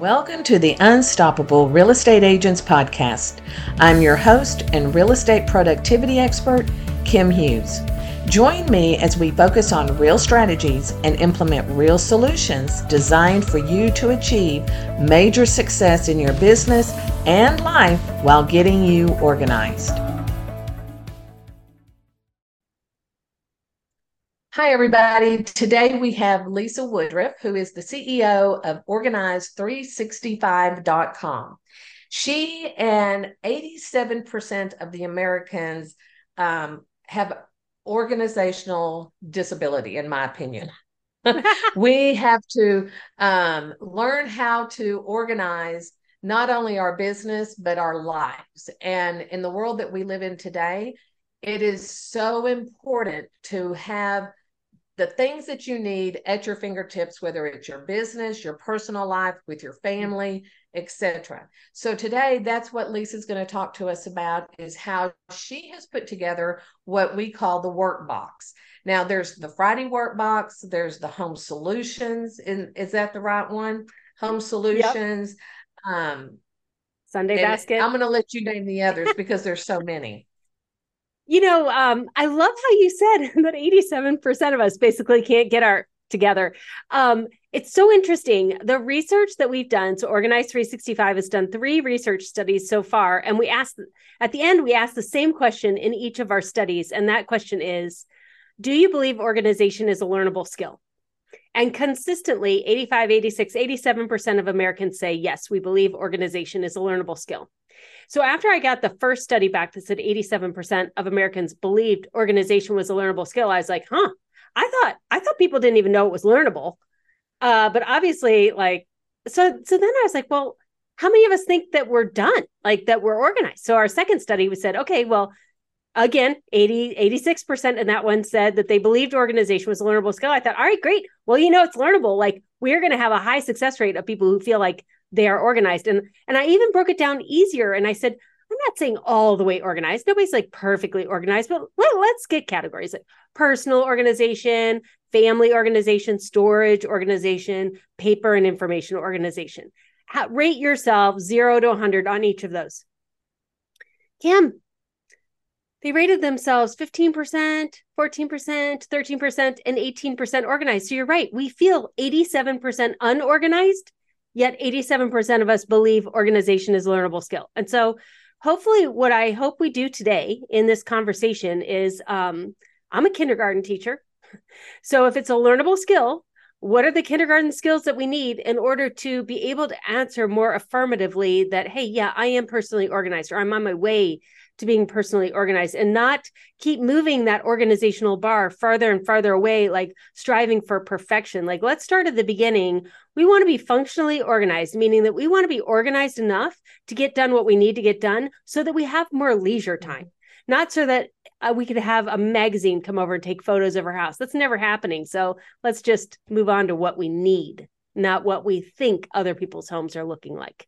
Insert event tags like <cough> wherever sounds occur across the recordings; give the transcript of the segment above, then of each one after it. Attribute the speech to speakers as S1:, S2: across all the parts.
S1: Welcome to the Unstoppable Real Estate Agents Podcast. I'm your host and real estate productivity expert, Kim Hughes. Join me as we focus on real strategies and implement real solutions designed for you to achieve major success in your business and life while getting you organized. Hi, everybody. Today we have Lisa Woodruff, who is the CEO of Organize365.com. She and 87% of the Americans um, have organizational disability, in my opinion. <laughs> we have to um, learn how to organize not only our business, but our lives. And in the world that we live in today, it is so important to have the things that you need at your fingertips whether it's your business your personal life with your family etc so today that's what lisa's going to talk to us about is how she has put together what we call the workbox now there's the friday workbox there's the home solutions in, is that the right one? Home solutions yep. um
S2: sunday basket.
S1: I'm going to let you name the others because there's so many
S2: you know, um, I love how you said <laughs> that 87% of us basically can't get our together. Um, it's so interesting. The research that we've done, so Organize 365 has done three research studies so far. And we asked at the end, we asked the same question in each of our studies. And that question is Do you believe organization is a learnable skill? And consistently, 85, 86, 87% of Americans say, yes, we believe organization is a learnable skill. So after I got the first study back that said 87% of Americans believed organization was a learnable skill, I was like, huh, I thought I thought people didn't even know it was learnable. Uh, but obviously, like, so so then I was like, well, how many of us think that we're done, like that we're organized? So our second study, we said, okay, well, again 80 86% and that one said that they believed organization was a learnable skill i thought all right great well you know it's learnable like we're going to have a high success rate of people who feel like they are organized and and i even broke it down easier and i said i'm not saying all the way organized nobody's like perfectly organized but let, us get categories like personal organization family organization storage organization paper and information organization How, rate yourself 0 to 100 on each of those kim they rated themselves 15%, 14%, 13%, and 18% organized. So you're right. We feel 87% unorganized Yet 87% of us believe organization is a learnable skill. And so hopefully what I hope we do today in this conversation is um, I'm a kindergarten teacher. <laughs> So if it's a learnable skill, what are the kindergarten skills that we need in order to be able to answer more affirmatively that, hey, yeah, I am personally organized or I'm on my way to being personally organized and not keep moving that organizational bar farther and farther away, like striving for perfection. Like, let's start at the beginning. We want to be functionally organized, meaning that we want to be organized enough to get done what we need to get done so that we have more leisure time, not so that uh, we could have a magazine come over and take photos of our house. That's never happening. So let's just move on to what we need, not what we think other people's homes are looking like.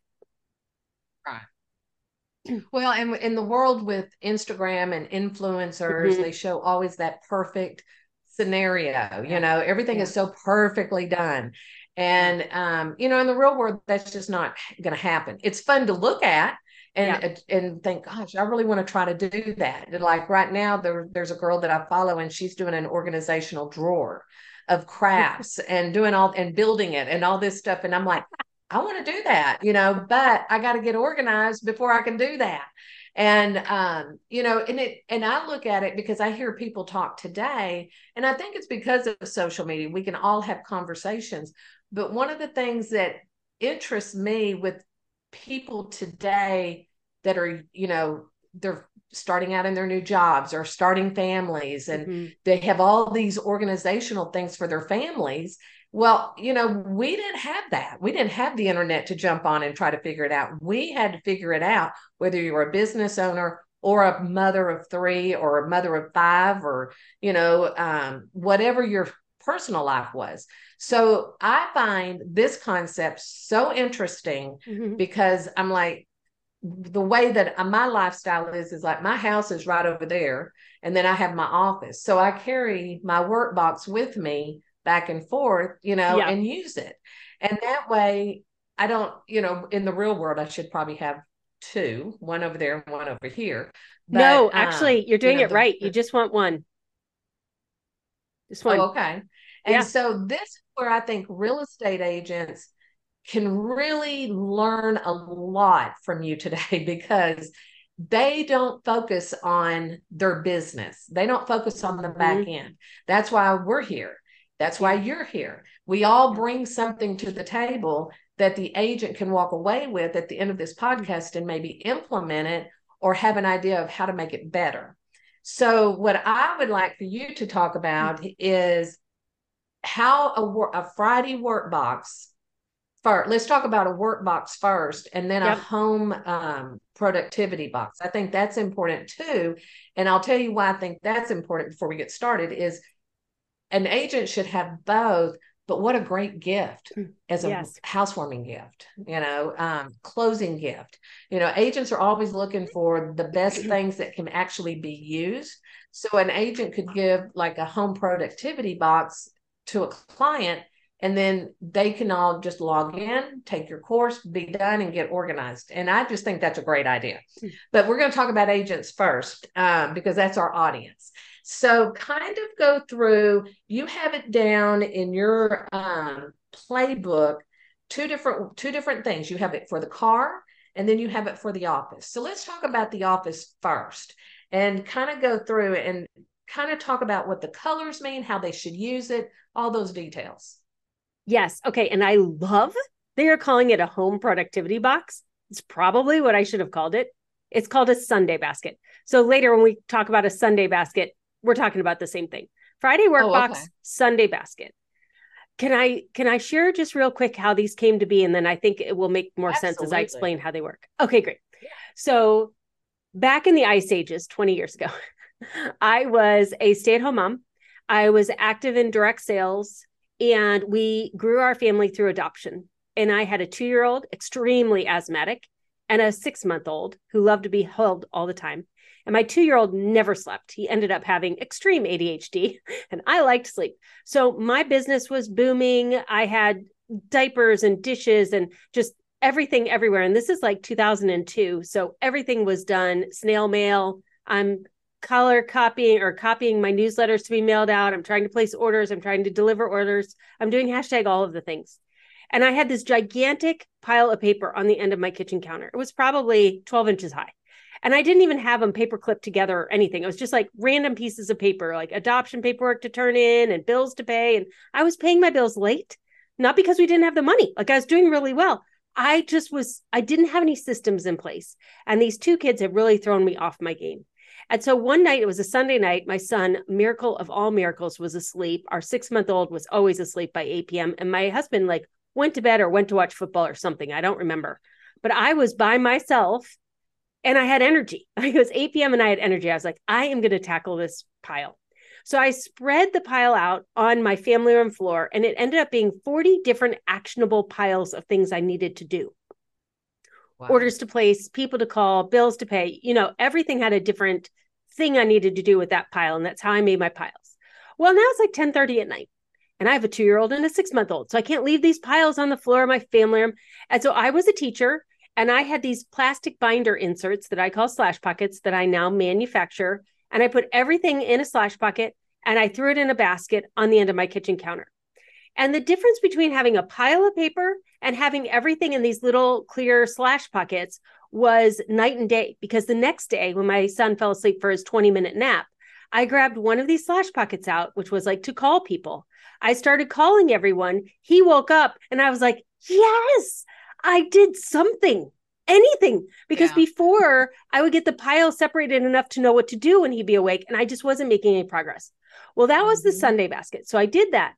S1: Well, and in the world with Instagram and influencers, mm-hmm. they show always that perfect scenario. You know, everything yeah. is so perfectly done. And um, you know, in the real world, that's just not going to happen. It's fun to look at and yeah. and think, gosh, I really want to try to do that. And like right now, there, there's a girl that I follow, and she's doing an organizational drawer of crafts and doing all and building it and all this stuff. And I'm like, I want to do that, you know, but I got to get organized before I can do that. And um, you know, and it and I look at it because I hear people talk today, and I think it's because of social media. We can all have conversations. But one of the things that interests me with people today that are, you know, they're starting out in their new jobs or starting families and mm-hmm. they have all these organizational things for their families well, you know, we didn't have that. We didn't have the internet to jump on and try to figure it out. We had to figure it out, whether you're a business owner or a mother of three or a mother of five or, you know, um, whatever your personal life was. So I find this concept so interesting mm-hmm. because I'm like, the way that my lifestyle is is like my house is right over there and then i have my office so i carry my work box with me back and forth, you know, yeah. and use it. And that way, I don't, you know, in the real world, I should probably have two, one over there and one over here.
S2: But, no, actually, um, you're doing you know, it right. You just want one.
S1: Just one. Oh, okay. And yeah. so this is where I think real estate agents can really learn a lot from you today <laughs> because they don't focus on their business. They don't focus on the back mm-hmm. end. That's why we're here. That's why you're here. We all bring something to the table that the agent can walk away with at the end of this podcast and maybe implement it or have an idea of how to make it better. So, what I would like for you to talk about is how a, a Friday work box first. Let's talk about a work box first and then yep. a home um, productivity box. I think that's important too. And I'll tell you why I think that's important before we get started is an agent should have both but what a great gift hmm. as a yes. housewarming gift you know um, closing gift you know agents are always looking for the best <clears throat> things that can actually be used so an agent could give like a home productivity box to a client and then they can all just log in take your course be done and get organized and i just think that's a great idea hmm. but we're going to talk about agents first um, because that's our audience so kind of go through, you have it down in your um, playbook, two different two different things. You have it for the car and then you have it for the office. So let's talk about the office first and kind of go through and kind of talk about what the colors mean, how they should use it, all those details.
S2: Yes. Okay. And I love they are calling it a home productivity box. It's probably what I should have called it. It's called a Sunday basket. So later, when we talk about a Sunday basket, we're talking about the same thing. Friday workbox, oh, okay. Sunday basket. Can I can I share just real quick how these came to be, and then I think it will make more Absolutely. sense as I explain how they work. Okay, great. Yeah. So back in the ice ages, 20 years ago, <laughs> I was a stay-at-home mom. I was active in direct sales, and we grew our family through adoption. And I had a two-year-old, extremely asthmatic, and a six-month-old who loved to be held all the time. And my two year old never slept. He ended up having extreme ADHD, <laughs> and I liked sleep. So my business was booming. I had diapers and dishes and just everything everywhere. And this is like 2002. So everything was done snail mail. I'm color copying or copying my newsletters to be mailed out. I'm trying to place orders. I'm trying to deliver orders. I'm doing hashtag all of the things. And I had this gigantic pile of paper on the end of my kitchen counter. It was probably 12 inches high. And I didn't even have them paper clipped together or anything. It was just like random pieces of paper, like adoption paperwork to turn in and bills to pay. And I was paying my bills late, not because we didn't have the money. Like I was doing really well. I just was, I didn't have any systems in place. And these two kids have really thrown me off my game. And so one night, it was a Sunday night, my son, miracle of all miracles, was asleep. Our six month old was always asleep by 8 p.m. And my husband, like, went to bed or went to watch football or something. I don't remember. But I was by myself and I had energy. <laughs> It was 8 p.m. and I had energy. I was like, I am going to tackle this pile. So I spread the pile out on my family room floor, and it ended up being 40 different actionable piles of things I needed to do. Wow. Orders to place, people to call, bills to pay. You know, everything had a different thing I needed to do with that pile. And that's how I made my piles. Well, now it's like 10 30 at night. And I have a two year old and a six month old. So I can't leave these piles on the floor of my family room. And so I was a teacher and I had these plastic binder inserts that I call slash pockets that I now manufacture. And I put everything in a slash pocket and I threw it in a basket on the end of my kitchen counter. And the difference between having a pile of paper and having everything in these little clear slash pockets was night and day because the next day, when my son fell asleep for his 20 minute nap, I grabbed one of these slash pockets out, which was like to call people. I started calling everyone. He woke up and I was like, yes, I did something, anything. Because yeah. before I would get the pile separated enough to know what to do when he'd be awake, and I just wasn't making any progress. Well, that was mm-hmm. the Sunday basket. So I did that.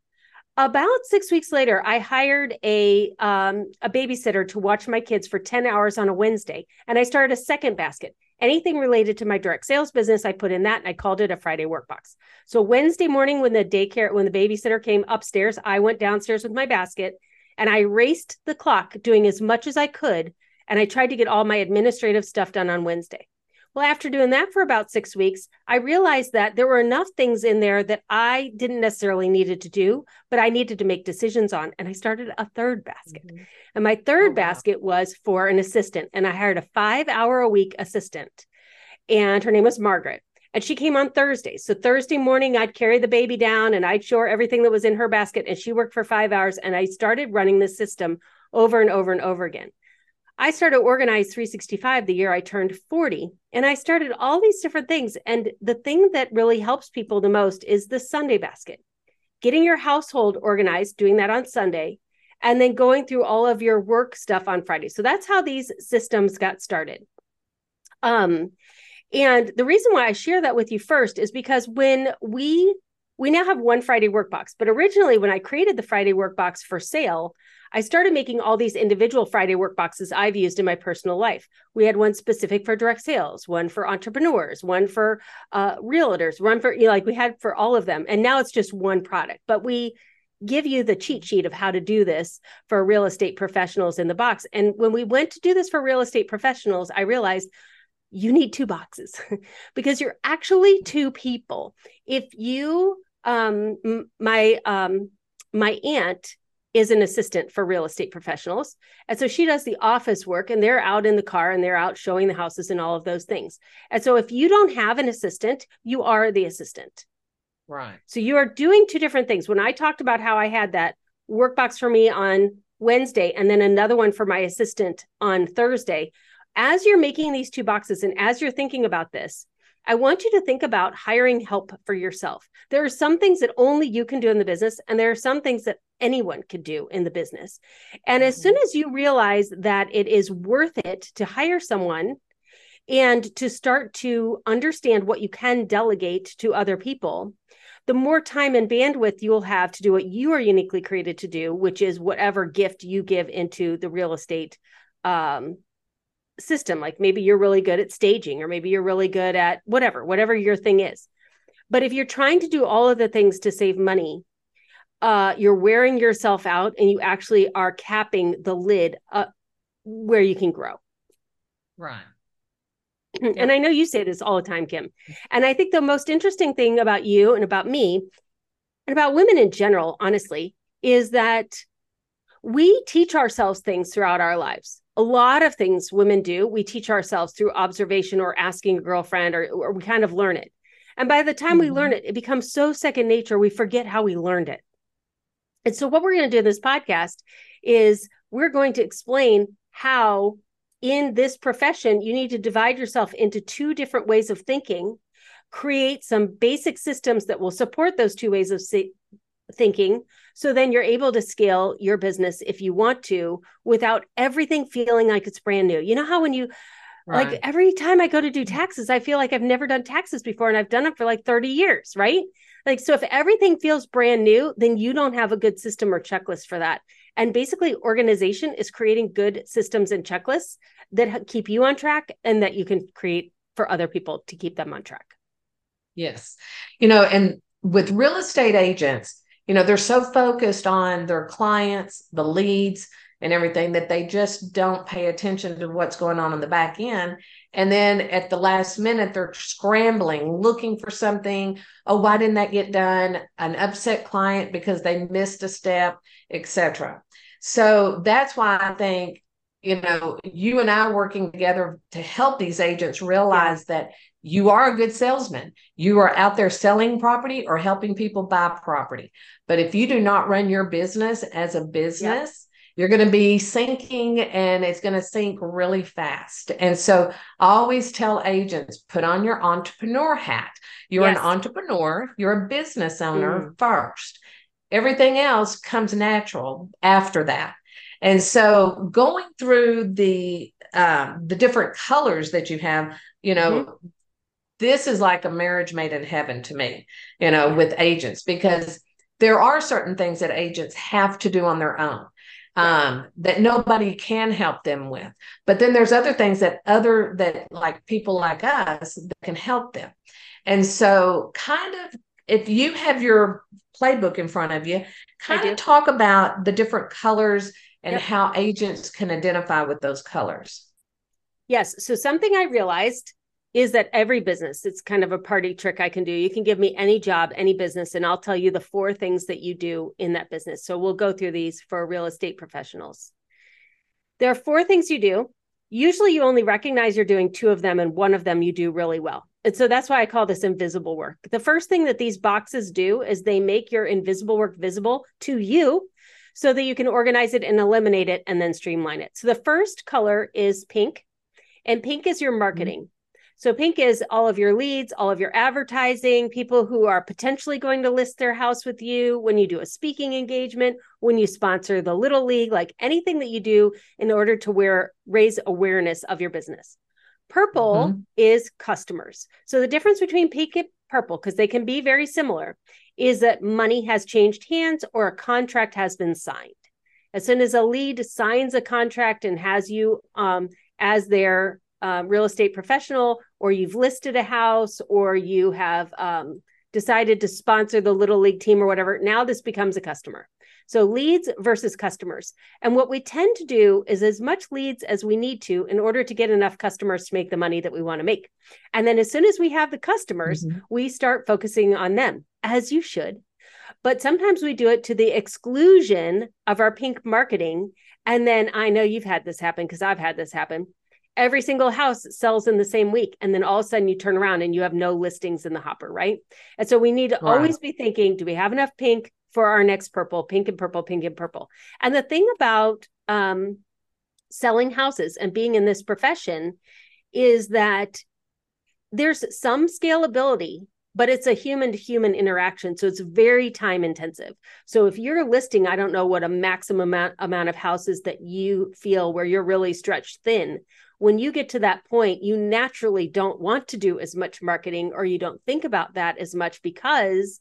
S2: About six weeks later, I hired a um, a babysitter to watch my kids for 10 hours on a Wednesday. And I started a second basket. Anything related to my direct sales business, I put in that and I called it a Friday workbox. So Wednesday morning, when the daycare, when the babysitter came upstairs, I went downstairs with my basket and I raced the clock doing as much as I could. And I tried to get all my administrative stuff done on Wednesday. Well, after doing that for about six weeks, I realized that there were enough things in there that I didn't necessarily needed to do, but I needed to make decisions on. And I started a third basket. Mm-hmm. And my third oh, wow. basket was for an assistant. And I hired a five hour a week assistant. And her name was Margaret. And she came on Thursday. So Thursday morning, I'd carry the baby down and I'd show her everything that was in her basket. And she worked for five hours. And I started running the system over and over and over again. I started Organize 365 the year I turned 40. And I started all these different things. And the thing that really helps people the most is the Sunday basket. Getting your household organized, doing that on Sunday, and then going through all of your work stuff on Friday. So that's how these systems got started. Um, and the reason why I share that with you first is because when we we now have one Friday workbox, but originally when I created the Friday workbox for sale, I started making all these individual Friday workboxes I've used in my personal life. We had one specific for direct sales, one for entrepreneurs, one for uh, realtors, one for you know, like we had for all of them, and now it's just one product. But we give you the cheat sheet of how to do this for real estate professionals in the box. And when we went to do this for real estate professionals, I realized you need two boxes <laughs> because you're actually two people. If you, um, my, um, my aunt is an assistant for real estate professionals. And so she does the office work and they're out in the car and they're out showing the houses and all of those things. And so if you don't have an assistant, you are the assistant.
S1: Right.
S2: So you are doing two different things. When I talked about how I had that workbox for me on Wednesday and then another one for my assistant on Thursday, as you're making these two boxes and as you're thinking about this, I want you to think about hiring help for yourself. There are some things that only you can do in the business, and there are some things that anyone could do in the business. And as soon mm-hmm. as you realize that it is worth it to hire someone and to start to understand what you can delegate to other people, the more time and bandwidth you'll have to do what you are uniquely created to do, which is whatever gift you give into the real estate um, system like maybe you're really good at staging or maybe you're really good at whatever whatever your thing is. But if you're trying to do all of the things to save money uh, you're wearing yourself out and you actually are capping the lid up where you can grow.
S1: Right. <clears throat>
S2: And i know you say this all the time kim. And i think the most interesting thing about you and about me and about women in general honestly is that we teach ourselves things throughout our lives a lot of things women do, we teach ourselves through observation or asking a girlfriend, or, or we kind of learn it. And by the time mm-hmm. we learn it, it becomes so second nature, we forget how we learned it. And so, what we're going to do in this podcast is we're going to explain how, in this profession, you need to divide yourself into two different ways of thinking, create some basic systems that will support those two ways of thinking so then you're able to scale your business if you want to without everything feeling like it's brand new. You know how when you right. like every time I go to do mm-hmm. taxes, I feel like I've never done taxes before and I've done it for like 30 years, right? Like, so if everything feels brand new, then you don't have a good system or checklist for that. And basically, organization is creating good systems and checklists that keep you on track and that you can create for other people to keep them on track.
S1: Yes. You know, and with real estate agents, you know, they're so focused on their clients, the leads, and everything that they just don't pay attention to what's going on in the back end. And then at the last minute, they're scrambling, looking for something. Oh, why didn't that get done? An upset client because they missed a step, etc. So that's why I think you know you and I working together to help these agents realize that you are a good salesman. You are out there selling property or helping people buy property. But if you do not run your business as a business, you're going to be sinking and it's going to sink really fast. And so I always tell agents put on your entrepreneur hat. You're yes. an entrepreneur, you're a business owner mm. first. Everything else comes natural after that. And so going through the um, the different colors that you have, you know, mm-hmm this is like a marriage made in heaven to me, you know, with agents, because there are certain things that agents have to do on their own um, that nobody can help them with. But then there's other things that other that like people like us that can help them. And so kind of if you have your playbook in front of you, kind of talk about the different colors and yep. how agents can identify with those colors.
S2: Yes. So something I realized is that every business, it's kind of a party trick I can do. You can give me any job, any business, and I'll tell you the four things that you do in that business. So we'll go through these for real estate professionals. There are four things you do. Usually you only recognize you're doing two of them, and one of them you do really well. And so that's why I call this invisible work. The first thing that these boxes do is they make your invisible work visible to you so that you can organize it and eliminate it and then streamline it. So the first color is pink, and pink is your mm-hmm. marketing. So pink is all of your leads, all of your advertising, people who are potentially going to list their house with you when you do a speaking engagement, when you sponsor the little league, like anything that you do in order to wear, raise awareness of your business. Purple mm-hmm. is customers. So the difference between pink and purple, because they can be very similar, is that money has changed hands or a contract has been signed. As soon as a lead signs a contract and has you um, as their um, real estate professional, or you've listed a house, or you have um, decided to sponsor the little league team or whatever, now this becomes a customer. So leads versus customers. And what we tend to do is as much leads as we need to in order to get enough customers to make the money that we want to make. And then as soon as we have the customers, mm-hmm. we start focusing on them, as you should. But sometimes we do it to the exclusion of our pink marketing. And then I know you've had this happen because I've had this happen every single house sells in the same week and then all of a sudden you turn around and you have no listings in the hopper right? And so we need to right. always be thinking do we have enough pink for our next purple? Pink and purple pink and purple. And the thing about um, selling houses and being in this profession is that there's some scalability but it's a human to human interaction so it's very time intensive. So if you're listing i don't know what a maximum amount, amount of houses that you feel where you're really stretched thin when you get to that point, you naturally don't want to do as much marketing or you don't think about that as much because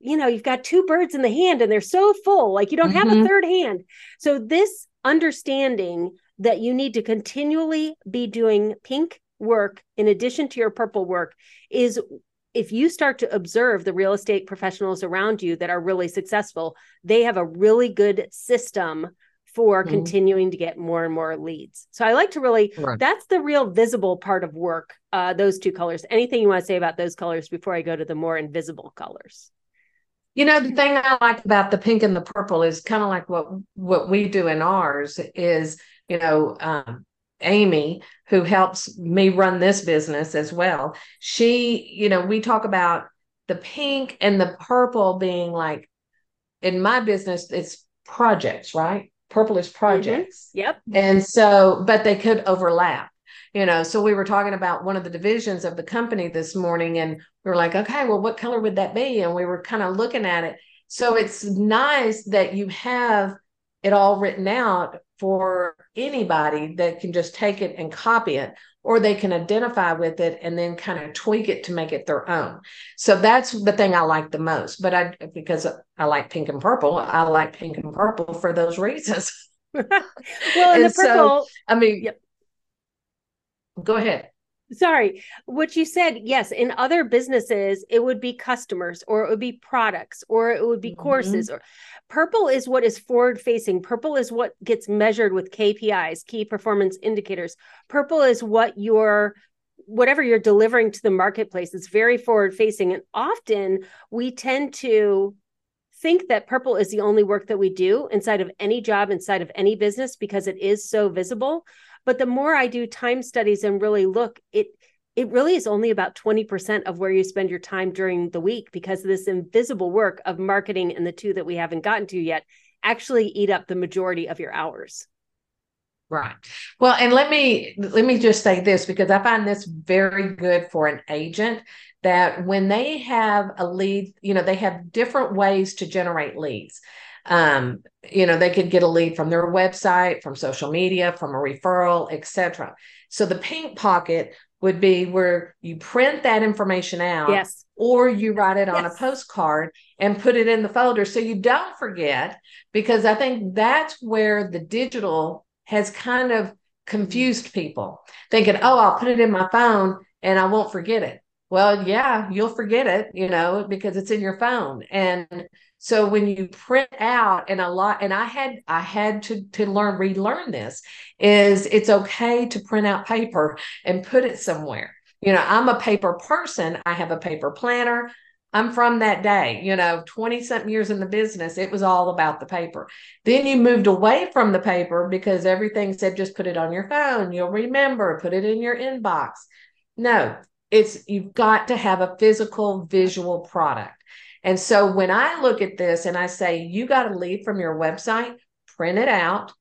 S2: you know you've got two birds in the hand and they're so full like you don't mm-hmm. have a mm-hmm. third hand so this understanding that you need to continually be doing pink work in addition to your purple work is if you start to observe the real estate professionals around you that are really successful they have a really good system for mm-hmm. continuing to get more and more leads. So I like to really right. that's the real visible part of work, uh, those two colors. Anything you want to say about those colors before I go to the more invisible colors?
S1: You know, the thing I like about the pink and the purple is kind of like what what we do in ours is, you know, um, Amy, who helps me run this business as well. She, you know, we talk about the pink and the purple being like in my business, it's projects, right? Purplish mm-hmm. projects.
S2: Mm-hmm. Yep.
S1: And so, but they could overlap, you know. So we were talking about one of the divisions of the company this morning, and we were like, okay, well, what color would that be? And we were kind of looking at it. So it's nice that you have it all written out for anybody that can just take it and copy it or they can identify with it and then kind of tweak it to make it their own. So that's the thing I like the most. But I because I like pink and purple, I like pink and purple for those reasons. <laughs>
S2: well, and, and the purple, so,
S1: I mean, yep. go ahead.
S2: Sorry, what you said, yes, in other businesses, it would be customers or it would be products or it would be mm-hmm. courses or Purple is what is forward facing. Purple is what gets measured with KPIs, key performance indicators. Purple is what you're whatever you're delivering to the marketplace. It's very forward facing. And often we tend to think that purple is the only work that we do inside of any job, inside of any business, because it is so visible. But the more I do time studies and really look, it it really is only about 20% of where you spend your time during the week because this invisible work of marketing and the two that we haven't gotten to yet actually eat up the majority of your hours.
S1: Right. Well, and let me let me just say this because I find this very good for an agent that when they have a lead, you know, they have different ways to generate leads. Um, you know, they could get a lead from their website, from social media, from a referral, etc. So the pink pocket would be where you print that information out
S2: yes.
S1: or you write it on yes. a postcard and put it in the folder. So you don't forget because i think that's where the digital has kind of confused people thinking oh i'll put it in my phone and i won't forget it. Well yeah you'll forget it you know because it's in your phone. And so when you print out and a lot, and I had I had to to learn relearn this is it's okay to print out paper and put it somewhere You know, I'm a paper person. I have a paper planner. I'm from that day, you know, 20 something years in the business, it was all about the paper. Then you moved away from the paper because everything said just put it on your phone, you'll remember, put it in your inbox. No, it's you've got to have a physical visual product. And so when I look at this and I say, you got to leave from your website, print it out,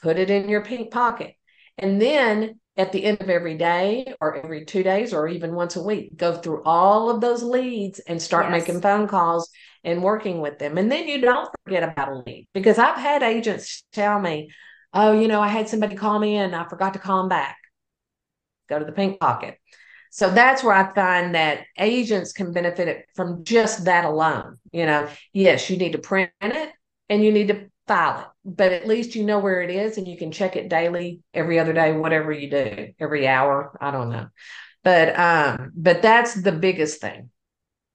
S1: put it in your pink pocket. And then at the end of every day or every two days or even once a week, go through all of those leads and start yes. making phone calls and working with them. And then you don't forget about a lead because I've had agents tell me, oh, you know, I had somebody call me and I forgot to call them back. Go to the pink pocket. So that's where I find that agents can benefit from just that alone. You know, yes, you need to print it and you need to file it, but at least you know where it is and you can check it daily, every other day, whatever you do, every hour. I don't know. But um, but that's the biggest thing.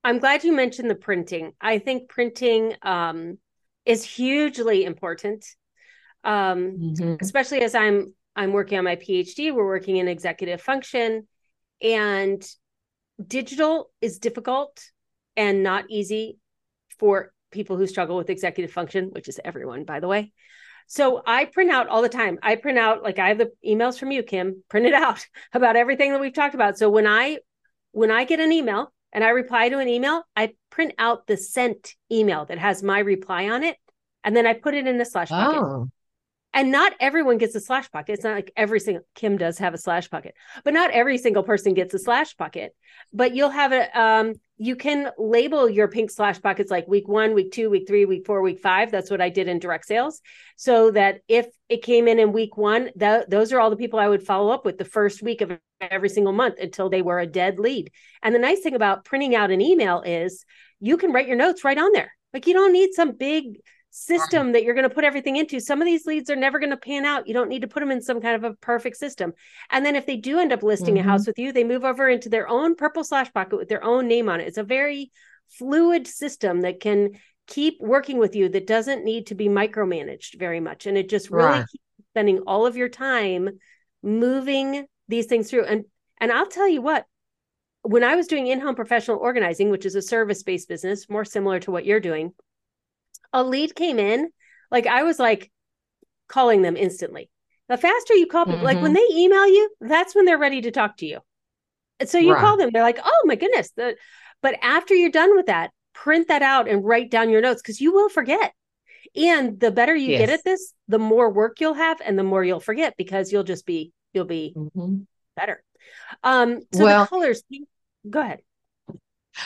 S2: I'm glad you mentioned the printing. I think printing um is hugely important. Um, mm-hmm. especially as I'm I'm working on my PhD, we're working in executive function and digital is difficult and not easy for people who struggle with executive function, which is everyone, by the way. So I print out all the time. I print out like I have the emails from you, Kim, print it out <laughs> about everything that we've talked about. So when I when I get an email and I reply to an email, I print out the sent email that has my reply on it, and then I put it in the slash. Oh and not everyone gets a slash pocket. It's not like every single Kim does have a slash pocket, but not every single person gets a slash pocket. But you'll have a um, you can label your pink slash pockets like week one, week two, week three, week four, week five. That's what I did in direct sales. So that if it came in in week one, those are all the people I would follow up with the first week of every single month until they were a dead lead. And the nice thing about printing out an email is you can write your notes right on there. Like you don't need some big system that you're going to put everything into. Some of these leads are never going to pan out. You don't need to put them in some kind of a perfect system. And then if they do end up listing mm-hmm. a house with you, they move over into their own purple slash pocket with their own name on it. It's a very fluid system that can keep working with you that doesn't need to be micromanaged very much. And it just really right. keeps spending all of your time moving these things through. And and I'll tell you what, when I was doing in-home professional organizing, which is a service-based business, more similar to what you're doing, a lead came in, like I was like calling them instantly. The faster you call people, mm-hmm. like when mm-hmm. they email you, that's when they're ready to talk to you. And so you right. call them, they're like, oh my goodness. The, but after you're done with that, print that out and write down your notes because you will forget. And the better you yes. get at this, the more work you'll have and the more you'll forget because you'll just be, you'll be mm-hmm. better. Um, so well, the colors, go ahead.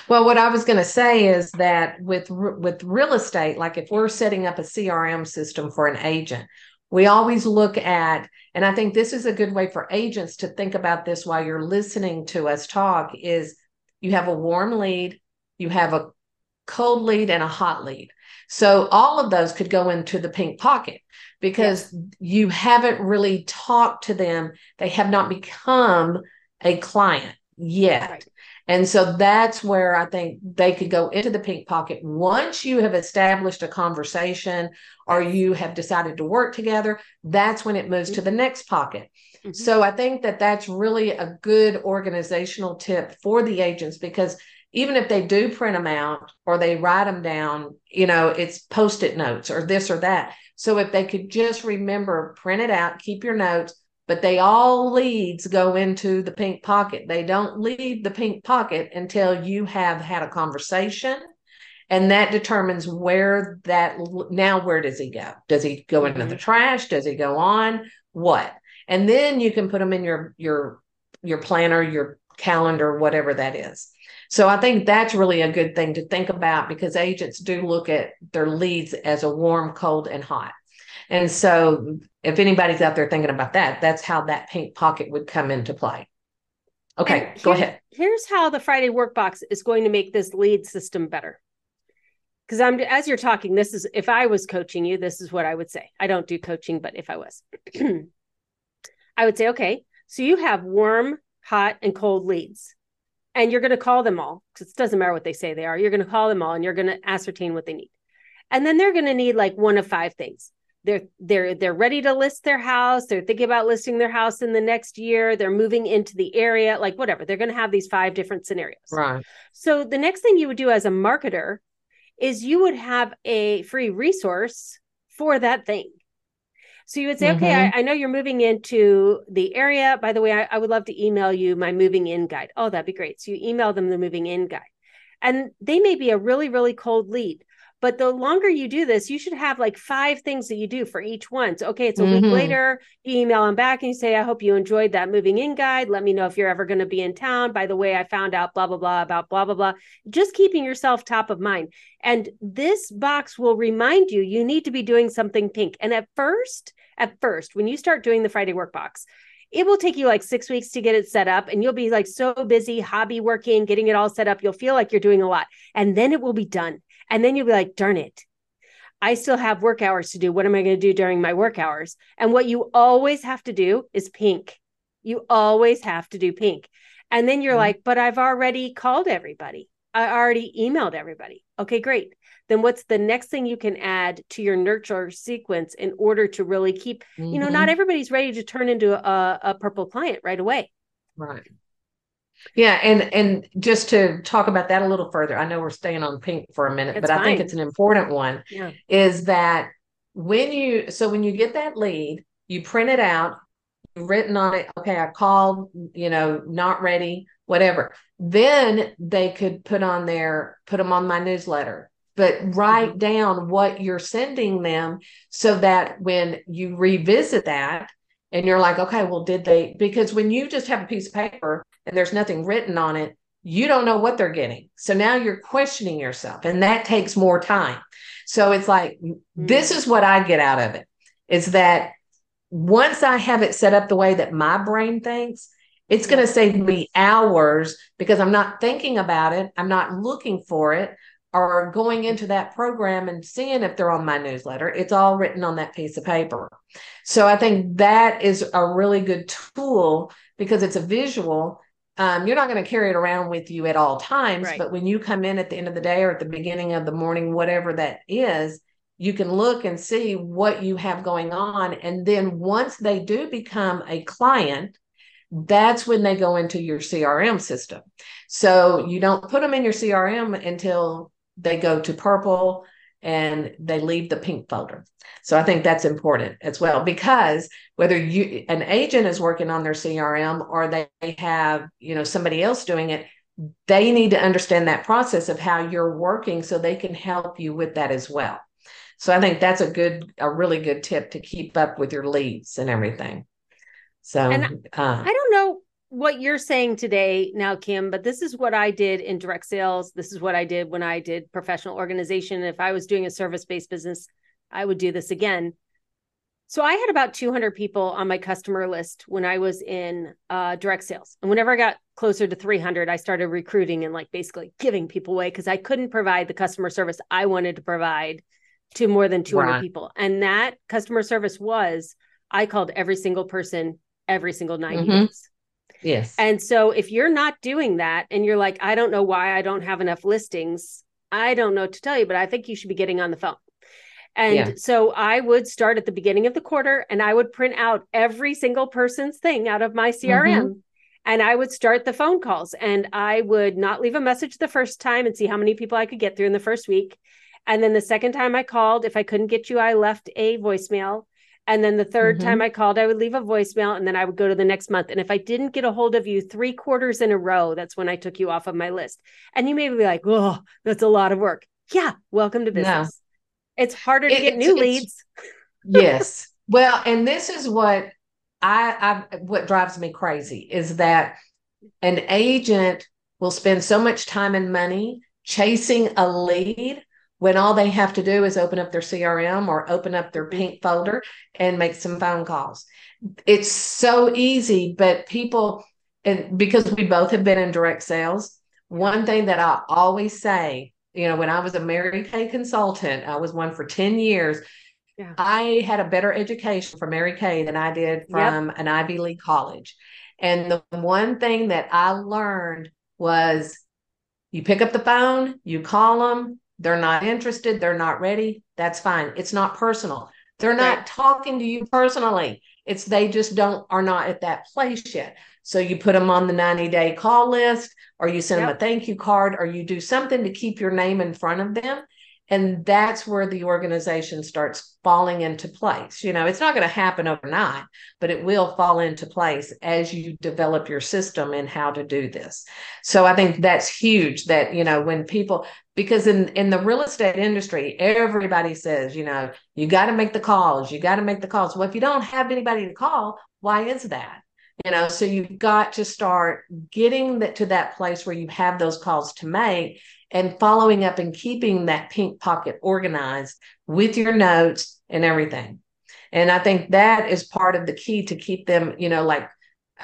S1: Well, what I was going to say is that with with real estate, like if we're setting up a CRM system for an agent, we always look at, and I think this is a good way for agents to think about this while you're listening to us talk. Is you have a warm lead, you have a cold lead, and a hot lead. So all of those could go into the pink pocket because yes. you haven't really talked to them; they have not become a client yet. Right. And so that's where I think they could go into the pink pocket once you have established a conversation or you have decided to work together. That's when it moves to the next pocket. Mm-hmm. So I think that that's really a good organizational tip for the agents because even if they do print them out or they write them down, you know, it's post it notes or this or that. So if they could just remember, print it out, keep your notes, but they all leads go into the pink pocket. They don't leave the pink pocket until you have had a conversation and that determines where that now where does he go? Does he go into mm-hmm. the trash? Does he go on? What? And then you can put them in your your your planner your calendar whatever that is. So i think that's really a good thing to think about because agents do look at their leads as a warm cold and hot and so, if anybody's out there thinking about that, that's how that pink pocket would come into play. Okay, go ahead.
S2: Here's how the Friday workbox is going to make this lead system better. Because I'm as you're talking, this is if I was coaching you, this is what I would say. I don't do coaching, but if I was, <clears throat> I would say, okay, so you have warm, hot, and cold leads, and you're going to call them all because it doesn't matter what they say they are. You're going to call them all, and you're going to ascertain what they need, and then they're going to need like one of five things they're they're they're ready to list their house they're thinking about listing their house in the next year they're moving into the area like whatever they're going to have these five different scenarios
S1: right
S2: so the next thing you would do as a marketer is you would have a free resource for that thing so you would say, mm-hmm. okay, I, I, know you're moving into the area. By the way, I, I, would love to email you my moving in guide. Oh, that'd be great. So you email them the moving in guide. And they may be a really, really cold lead. But the longer you do this, you should have like five things that you do for each one. So, okay, it's a mm-hmm. week later, you email them back and you say, I hope you enjoyed that moving in guide. Let me know if you're ever going to be in town. By the way, I found out blah, blah, blah about blah, blah, blah. Just keeping yourself top of mind. And this box will remind you, you need to be doing something pink. And at first, at first, when you start doing the Friday work box, it will take you like six weeks to get it set up and you'll be like so busy hobby working getting it all set up you'll feel like you're doing a lot and then it will be done and then you'll be like, darn it, I still have work hours to do. What am I going to do during my work hours? And what you always have to do is pink. You always have to do pink. And then you're mm-hmm. like, but I've already called everybody. I already emailed everybody. Okay, great. Then what's the next thing you can add to your nurture sequence in order to really keep, mm-hmm. you know, not mm-hmm. everybody's ready to turn into a, a purple client right away.
S1: Right. Yeah, and and just to talk about that a little further, I know we're staying on pink for a minute, but fine. I think it's an important one. Yeah. Is that when you so when you get that lead, you print it out, written on it, okay, I called, you know, not ready, whatever. Then they could put on their put them on my newsletter but write mm-hmm. down what you're sending them so that when you revisit that and you're like, okay, well, did they? Because when you just have a piece of paper and there's nothing written on it, you don't know what they're getting. So now you're questioning yourself, and that takes more time. So it's like, this hmm. is what I get out of it is that once I have it set up the way that my brain thinks, it's going to save me hours because I'm not thinking about it. I'm not looking for it or going into that program and seeing if they're on my newsletter. It's all written on that piece of paper. So I think that is a really good tool because it's a visual. Um, you're not going to carry it around with you at all times, right. but when you come in at the end of the day or at the beginning of the morning, whatever that is, you can look and see what you have going on. And then once they do become a client, that's when they go into your CRM system. So you don't put them in your CRM until they go to purple and they leave the pink folder. So I think that's important as well because whether you an agent is working on their CRM or they have, you know, somebody else doing it, they need to understand that process of how you're working so they can help you with that as well. So I think that's a good a really good tip to keep up with your leads and everything. So
S2: and uh, I don't know what you're saying today now, Kim, but this is what I did in direct sales. This is what I did when I did professional organization. If I was doing a service based business, I would do this again. So I had about 200 people on my customer list when I was in uh, direct sales. And whenever I got closer to 300, I started recruiting and like basically giving people away because I couldn't provide the customer service I wanted to provide to more than 200 right. people. And that customer service was I called every single person every single 90 mm-hmm. days.
S1: Yes.
S2: And so if you're not doing that and you're like, I don't know why I don't have enough listings, I don't know to tell you, but I think you should be getting on the phone. And yeah. so I would start at the beginning of the quarter and I would print out every single person's thing out of my CRM. Mm-hmm. And I would start the phone calls and I would not leave a message the first time and see how many people I could get through in the first week. And then the second time I called, if I couldn't get you, I left a voicemail. And then the 3rd mm-hmm. time I called, I would leave a voicemail and then I would go to the next month. And if I didn't get a hold of you three quarters in a row, that's when I took you off of my list. And you may be like, oh, that's a lot of work. Yeah, welcome to business. No. It's harder to it, get new leads. <laughs>
S1: yes. Well, and this is what I, I what drives me crazy is that an agent will spend so much time and money chasing a lead when all they have to do is open up their CRM or open up their pink folder and make some phone calls. It's so easy, but people, and because we both have been in direct sales, one thing that I always say, you know, when I was a Mary Kay consultant, I was one for 10 years. Yeah. I had a better education from Mary Kay than I did from yep. an Ivy League college. And the one thing that I learned was you pick up the phone, you call them, they're not interested, they're not ready. That's fine. It's not personal. They're not right. talking to you personally. It's they just don't are not at that place yet. So you put them on the 90 day call list, or you send yep. them a thank you card, or you do something to keep your name in front of them. And that's where the organization starts falling into place. You know, it's not going to happen overnight, but it will fall into place as you develop your system and how to do this. So I think that's huge that, you know, when people, because in, in the real estate industry, everybody says, you know, you got to make the calls, you got to make the calls. Well, if you don't have anybody to call, why is that? you know so you've got to start getting that to that place where you have those calls to make and following up and keeping that pink pocket organized with your notes and everything and i think that is part of the key to keep them you know like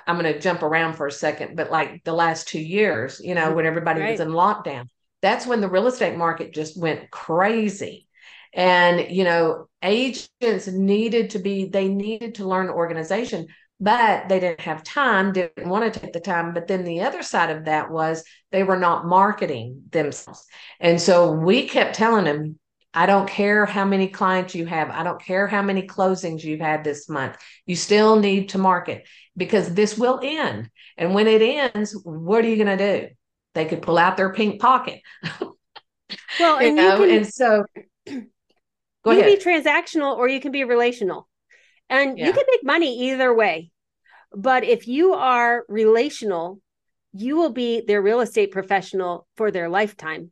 S1: i'm going to jump around for a second but like the last two years you know mm-hmm. when everybody right. was in lockdown that's when the real estate market just went crazy and you know agents needed to be they needed to learn organization but they didn't have time, didn't want to take the time. But then the other side of that was they were not marketing themselves. And so we kept telling them, I don't care how many clients you have. I don't care how many closings you've had this month. You still need to market because this will end. And when it ends, what are you going to do? They could pull out their pink pocket. <laughs>
S2: Well, <laughs> and, you know? can,
S1: and so <clears throat>
S2: go you ahead. can be transactional or you can be relational. And yeah. you can make money either way. But if you are relational, you will be their real estate professional for their lifetime.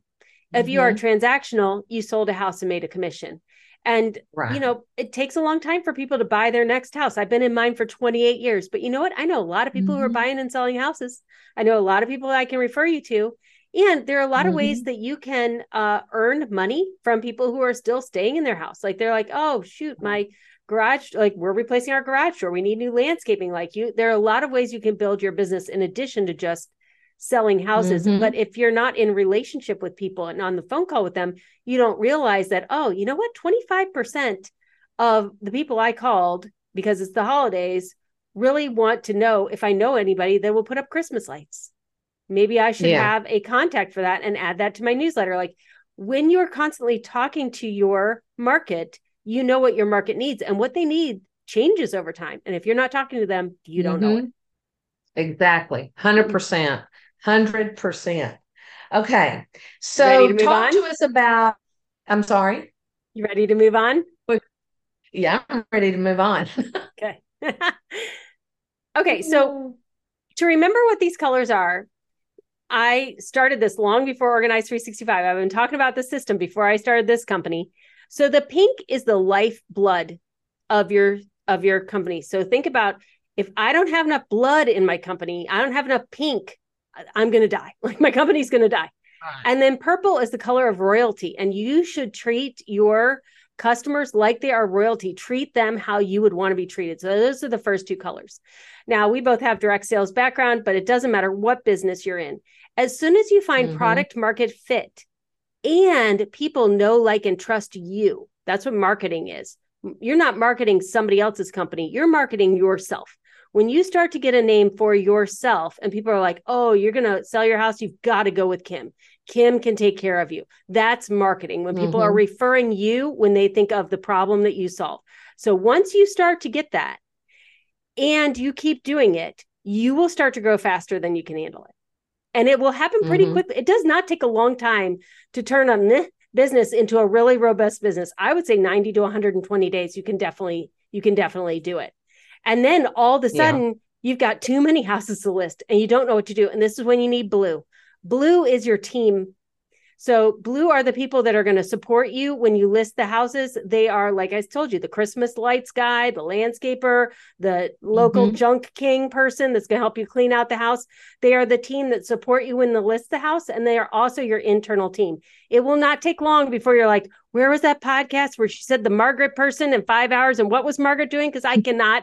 S2: If mm-hmm. you are mm-hmm. transactional, you sold a house and made a commission. And right. you know, it takes a long time for people to buy their next house. I've been in mine for 28 years, but you know what? I know a lot of people mm-hmm. who are mm-hmm. buying and selling houses. I know a lot of people I can refer you to. And there are a lot mm-hmm. of ways mm-hmm. that you can uh, earn money from people who are still staying in their house. Like they're like, oh, shoot, my garage like we're replacing our garage door we need new landscaping like you there are a lot of ways you can build your business in addition to just selling houses mm-hmm. but if you're not in relationship with people and on the phone call with them you don't realize that oh you know what 25% of the people i called because it's the holidays really want to know if i know anybody that will put up christmas lights maybe i should yeah. have a contact for that and add that to my newsletter like when you're constantly talking to your market you know what your market needs and what they need changes over time. And if you're not talking to them, you don't mm-hmm. know it.
S1: Exactly. 100%. 100%. Okay. So to talk on? to us about, I'm sorry.
S2: You ready to move on?
S1: Yeah, I'm ready to move on. <laughs>
S2: okay. <laughs> okay. So to remember what these colors are, I started this long before Organize 365. I've been talking about the system before I started this company. So the pink is the lifeblood of your of your company. So think about if I don't have enough blood in my company, I don't have enough pink, I'm going to die. <laughs> Like my company's going to die. Right. And then purple is the color of royalty and you should treat your customers like they are royalty. Treat them how you would want to be treated. So those are the first two colors. Now, we both have direct sales background, but it doesn't matter what business you're in. As soon as you find mm-hmm. product market fit, and people know, like, and trust you. That's what marketing is. You're not marketing somebody else's company, you're marketing yourself. When you start to get a name for yourself and people are like, oh, you're going to sell your house, you've got to go with Kim. Kim can take care of you. That's marketing. When people mm-hmm. are referring you when they think of the problem that you solve. So once you start to get that and you keep doing it, you will start to grow faster than you can handle it and it will happen pretty mm-hmm. quickly. It does not take a long time to turn a business into a really robust business. I would say 90 to 120 days you can definitely you can definitely do it. And then all of a sudden yeah. you've got too many houses to list and you don't know what to do and this is when you need blue. Blue is your team so blue are the people that are going to support you when you list the houses. They are, like I told you, the Christmas lights guy, the landscaper, the local mm-hmm. junk king person that's going to help you clean out the house. They are the team that support you when you list the house, and they are also your internal team. It will not take long before you're like, where was that podcast where she said the Margaret person in five hours? And what was Margaret doing? Because I cannot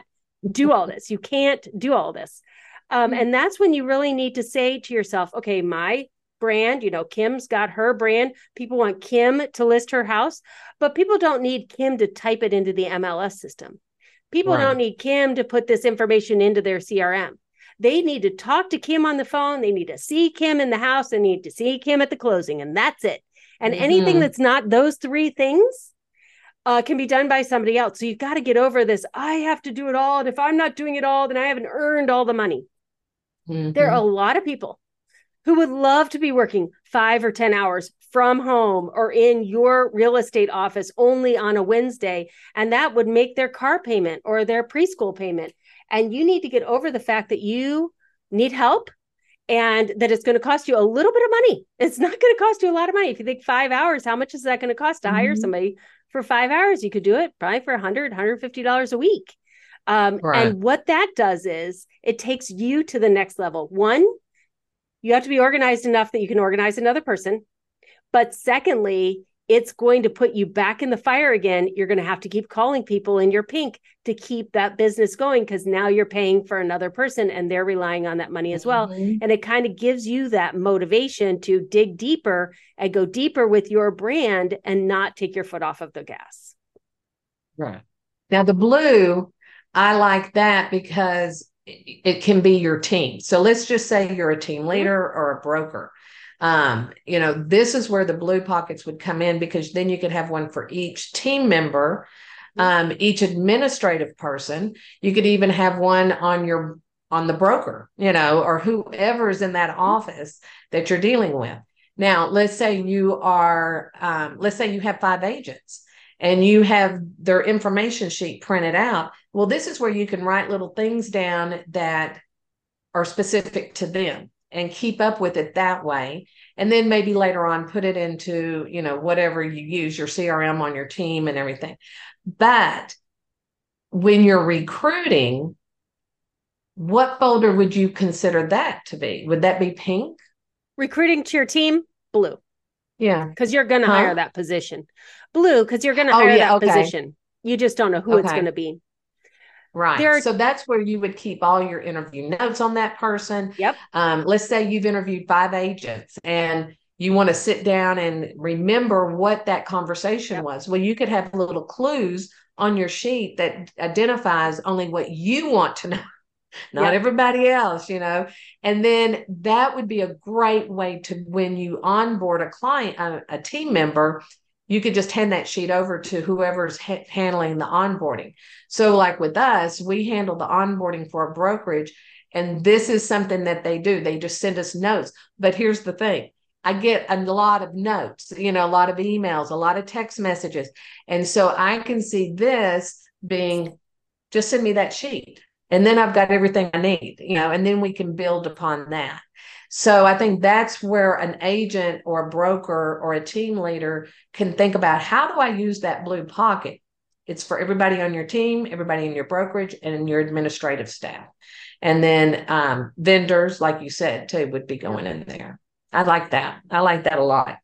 S2: do all this. You can't do all this. Um, mm-hmm. and that's when you really need to say to yourself, okay, my brand. You know, Kim's got her brand. People want Kim to list her house, but people don't need Kim to type it into the MLS system. People right. don't need Kim to put this information into their CRM. They need to talk to Kim on the phone. They need to see Kim in the house. They need to see Kim at the closing, and that's it. And mm-hmm. anything that's not those three things, uh, can be done by somebody else. So you've got to get over this. I have to do it all. And if I'm not doing it all, then I haven't earned all the money. Mm-hmm. There are a lot of people who would love to be working five or 10 hours from home or in your real estate office only on a Wednesday. And that would make their car payment or their preschool payment. And you need to get over the fact that you need help and that it's going to cost you a little bit of money. It's not going to cost you a lot of money. If you think five hours, how much is that going to cost to mm-hmm. hire somebody for five hours? You could do it probably for 100 $150 a week. Um, right. And what that does is it takes you to the next level. One, you have to be organized enough that you can organize another person. But secondly, it's going to put you back in the fire again. You're going to have to keep calling people in your pink to keep that business going because now you're paying for another person and they're relying on that money as well. Mm-hmm. And it kind of gives you that motivation to dig deeper and go deeper with your brand and not take your foot off of the gas.
S1: Right. Now, the blue, I like that because it can be your team. So let's just say you're a team mm-hmm. leader or a broker um, you know, this is where the blue pockets would come in because then you could have one for each team member, um, each administrative person. You could even have one on your on the broker, you know, or whoever is in that office that you're dealing with. Now, let's say you are, um, let's say you have five agents and you have their information sheet printed out. Well, this is where you can write little things down that are specific to them and keep up with it that way. And then maybe later on put it into you know whatever you use your crm on your team and everything. But when you're recruiting what folder would you consider that to be? Would that be pink?
S2: Recruiting to your team? Blue.
S1: Yeah.
S2: Because you're going to huh? hire that position. Blue because you're going to oh, hire yeah, that okay. position. You just don't know who okay. it's going to be
S1: Right. Are, so that's where you would keep all your interview notes on that person.
S2: Yep.
S1: Um, let's say you've interviewed five agents and you want to sit down and remember what that conversation yep. was. Well, you could have little clues on your sheet that identifies only what you want to know, <laughs> not yep. everybody else, you know. And then that would be a great way to when you onboard a client, a, a team member, you could just hand that sheet over to whoever's ha- handling the onboarding. So, like with us, we handle the onboarding for a brokerage, and this is something that they do. They just send us notes. But here's the thing I get a lot of notes, you know, a lot of emails, a lot of text messages. And so I can see this being just send me that sheet. And then I've got everything I need, you know, and then we can build upon that. So I think that's where an agent or a broker or a team leader can think about how do I use that blue pocket? It's for everybody on your team, everybody in your brokerage, and your administrative staff. And then um, vendors, like you said, too, would be going in there. I like that. I like that a lot.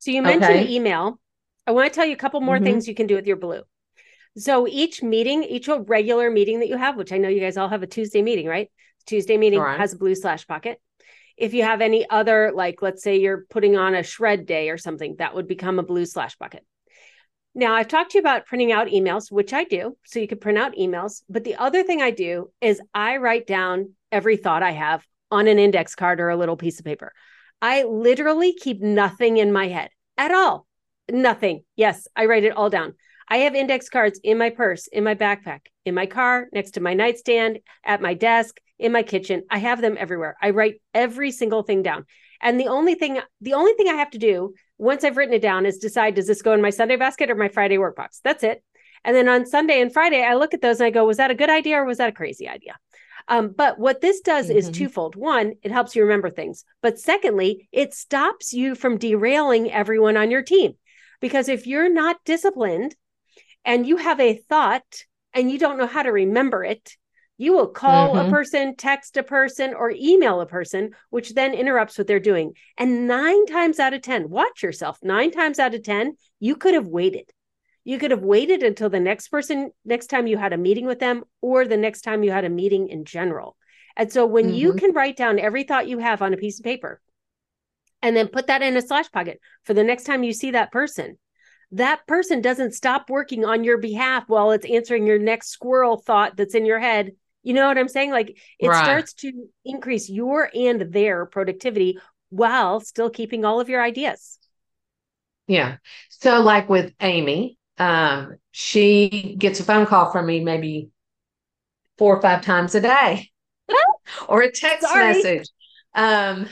S2: So you mentioned okay. email. I want to tell you a couple more mm-hmm. things you can do with your blue. So each meeting, each regular meeting that you have, which I know you guys all have a Tuesday meeting, right? Tuesday meeting right. has a blue slash pocket if you have any other like let's say you're putting on a shred day or something that would become a blue slash bucket. Now i've talked to you about printing out emails which i do so you can print out emails. But the other thing i do is i write down every thought i have on an index card or a little piece of paper. I literally keep nothing in my head at all. Nothing. Yes i write it all down I have index cards in my purse, in my backpack, in my car, next to my nightstand, at my desk, in my kitchen. I have them everywhere. I write every single thing down. And the only thing the only thing I have to do once I've written it down is decide does this go in my Sunday basket or my Friday work box? That's it. And then on Sunday and Friday, I look at those and I go, was that a good idea or was that a crazy idea? Um, but what this does mm-hmm. is twofold. One, it helps you remember things. But secondly, it stops you from derailing everyone on your team. Because if you're not disciplined and you have a thought and you don't know how to remember it, you will call mm-hmm. a person, text a person, or email a person, which then interrupts what they're doing. And nine times out of 10, watch yourself, nine times out of 10, you could have waited. You could have waited until the next person, next time you had a meeting with them, or the next time you had a meeting in general. And so when mm-hmm. you can write down every thought you have on a piece of paper and then put that in a slash pocket for the next time you see that person, that person doesn't stop working on your behalf while it's answering your next squirrel thought that's in your head you know what I'm saying? Like it right. starts to increase your and their productivity while still keeping all of your ideas.
S1: Yeah. So, like with Amy, um, she gets a phone call from me maybe four or five times a day <laughs> or a text Sorry. message. Um,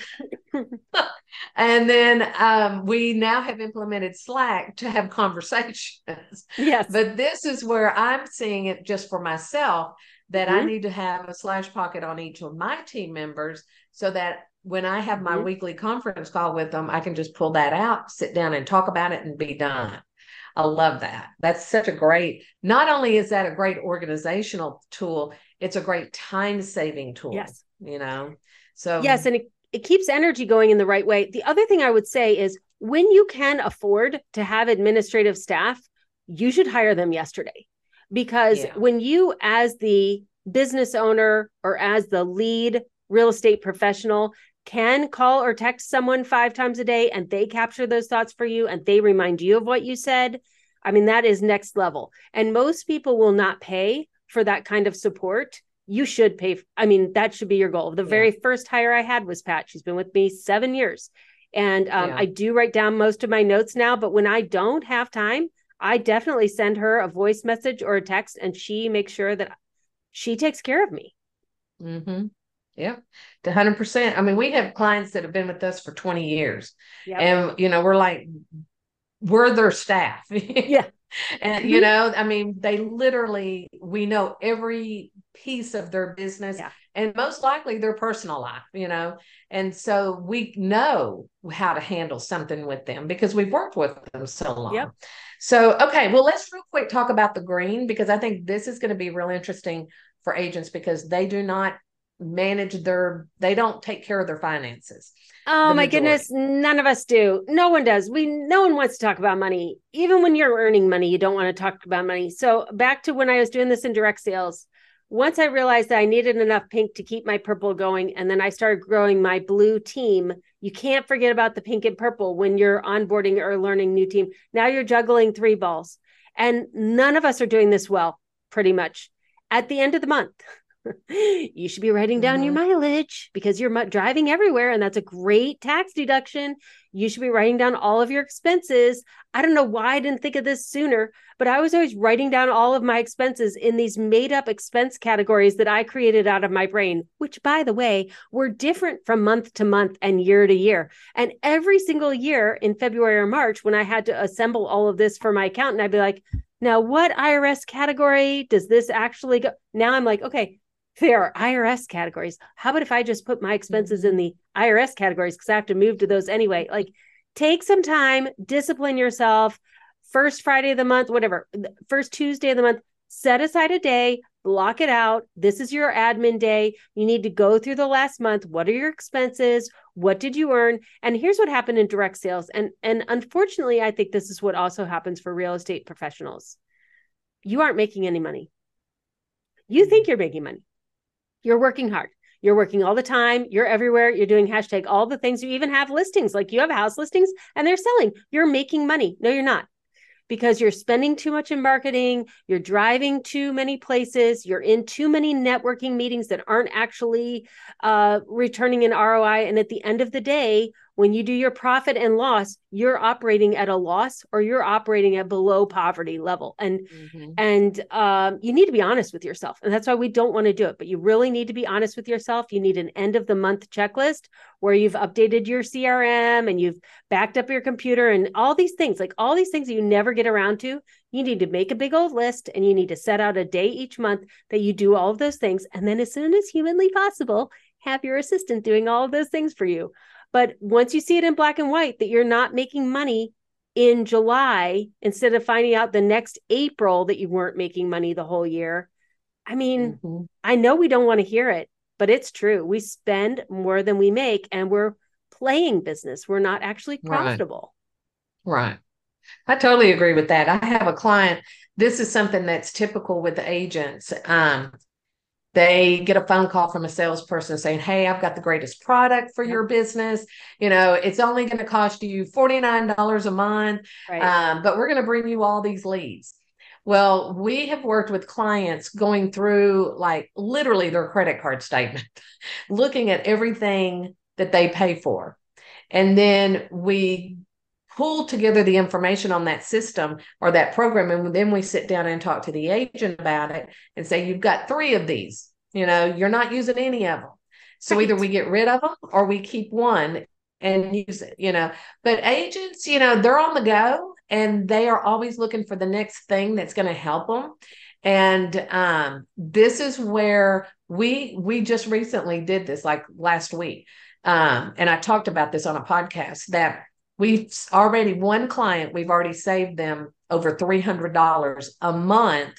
S1: <laughs> and then um, we now have implemented Slack to have <laughs> conversations.
S2: Yes.
S1: But this is where I'm seeing it just for myself that mm-hmm. I need to have a slash pocket on each of my team members so that when I have my mm-hmm. weekly conference call with them, I can just pull that out, sit down and talk about it and be done. I love that. That's such a great, not only is that a great organizational tool, it's a great time saving tool.
S2: Yes.
S1: You know, so
S2: yes. And it, it keeps energy going in the right way. The other thing I would say is when you can afford to have administrative staff, you should hire them yesterday because yeah. when you, as the business owner or as the lead real estate professional, can call or text someone five times a day and they capture those thoughts for you and they remind you of what you said. I mean, that is next level. And most people will not pay for that kind of support. You should pay. I mean, that should be your goal. The yeah. very first hire I had was Pat. She's been with me seven years. And um, yeah. I do write down most of my notes now, but when I don't have time, I definitely send her a voice message or a text and she makes sure that she takes care of me.
S1: Mm-hmm. Yeah, to 100%. I mean, we have clients that have been with us for 20 years. Yep. And, you know, we're like, we're their staff. <laughs>
S2: yeah.
S1: and, you mm-hmm. know, I mean, they literally, we know every piece of their business yeah. and most likely their personal life, you know. And so we know how to handle something with them because we've worked with them so long. Yep. So, okay, well, let's real quick talk about the green because I think this is going to be real interesting for agents because they do not manage their they don't take care of their finances
S2: oh my goodness none of us do no one does we no one wants to talk about money even when you're earning money you don't want to talk about money so back to when i was doing this in direct sales once i realized that i needed enough pink to keep my purple going and then i started growing my blue team you can't forget about the pink and purple when you're onboarding or learning new team now you're juggling three balls and none of us are doing this well pretty much at the end of the month <laughs> you should be writing down mm-hmm. your mileage because you're driving everywhere and that's a great tax deduction. You should be writing down all of your expenses. I don't know why I didn't think of this sooner, but I was always writing down all of my expenses in these made up expense categories that I created out of my brain, which by the way, were different from month to month and year to year. And every single year in February or March, when I had to assemble all of this for my accountant, I'd be like, now what IRS category does this actually go? Now I'm like, okay, there are IRS categories. How about if I just put my mm-hmm. expenses in the IRS categories because I have to move to those anyway? Like, take some time, discipline yourself. First Friday of the month, whatever, first Tuesday of the month, set aside a day, block it out. This is your admin day. You need to go through the last month. What are your expenses? What did you earn? And here's what happened in direct sales. And and unfortunately, I think this is what also happens for real estate professionals. You aren't making any money. You mm-hmm. think you're making money you're working hard. You're working all the time. You're everywhere. You're doing hashtag all the things. You even have listings, like you have house listings and they're selling. You're making money. No, you're not because you're spending too much in marketing, you're driving too many places, you're in too many networking meetings that aren't actually uh, returning an ROI. And at the end of the day, when you do your profit and loss you're operating at a loss or you're operating at below poverty level. And mm-hmm. and um, you need to be honest with yourself and that's why we don't want to do it but you really need to be honest with yourself. You need an end of the month checklist where you've updated your crm and you've backed up your computer and all these things like all these things that you never get around to. You need to make a big old list and you need to set out a day each month that you do all of those things. And then as soon as humanly possible have your assistant doing all of those things for you but once you see it in black and white that you're not making money in July instead of finding out the next April that you weren't making money the whole year, I mean, mm-hmm. I know we don't want to hear it, but it's true. We spend more than we make and we're playing business. We're not actually profitable.
S1: Right. right. I totally agree with that. I have a client. This is something that's typical with agents. Um, they get a phone call from a salesperson saying, Hey, I've got the greatest product for your business. You know, it's only going to cost you $49 a month, right. um, but we're going to bring you all these leads. Well, we have worked with clients going through like literally their credit card statement, <laughs> looking at everything that they pay for. And then we pull together the information on that system or that program and then we sit down and talk to the agent about it and say you've got three of these. You know you're not using any of them so right. either we get rid of them or we keep one and use it you know. But agents you know they're on the go and they are always looking for the next thing that's going to help them and um, this is where we we just recently did this like last week. Um, and i talked about this on a podcast that we've already one client we've already saved them over $300 a month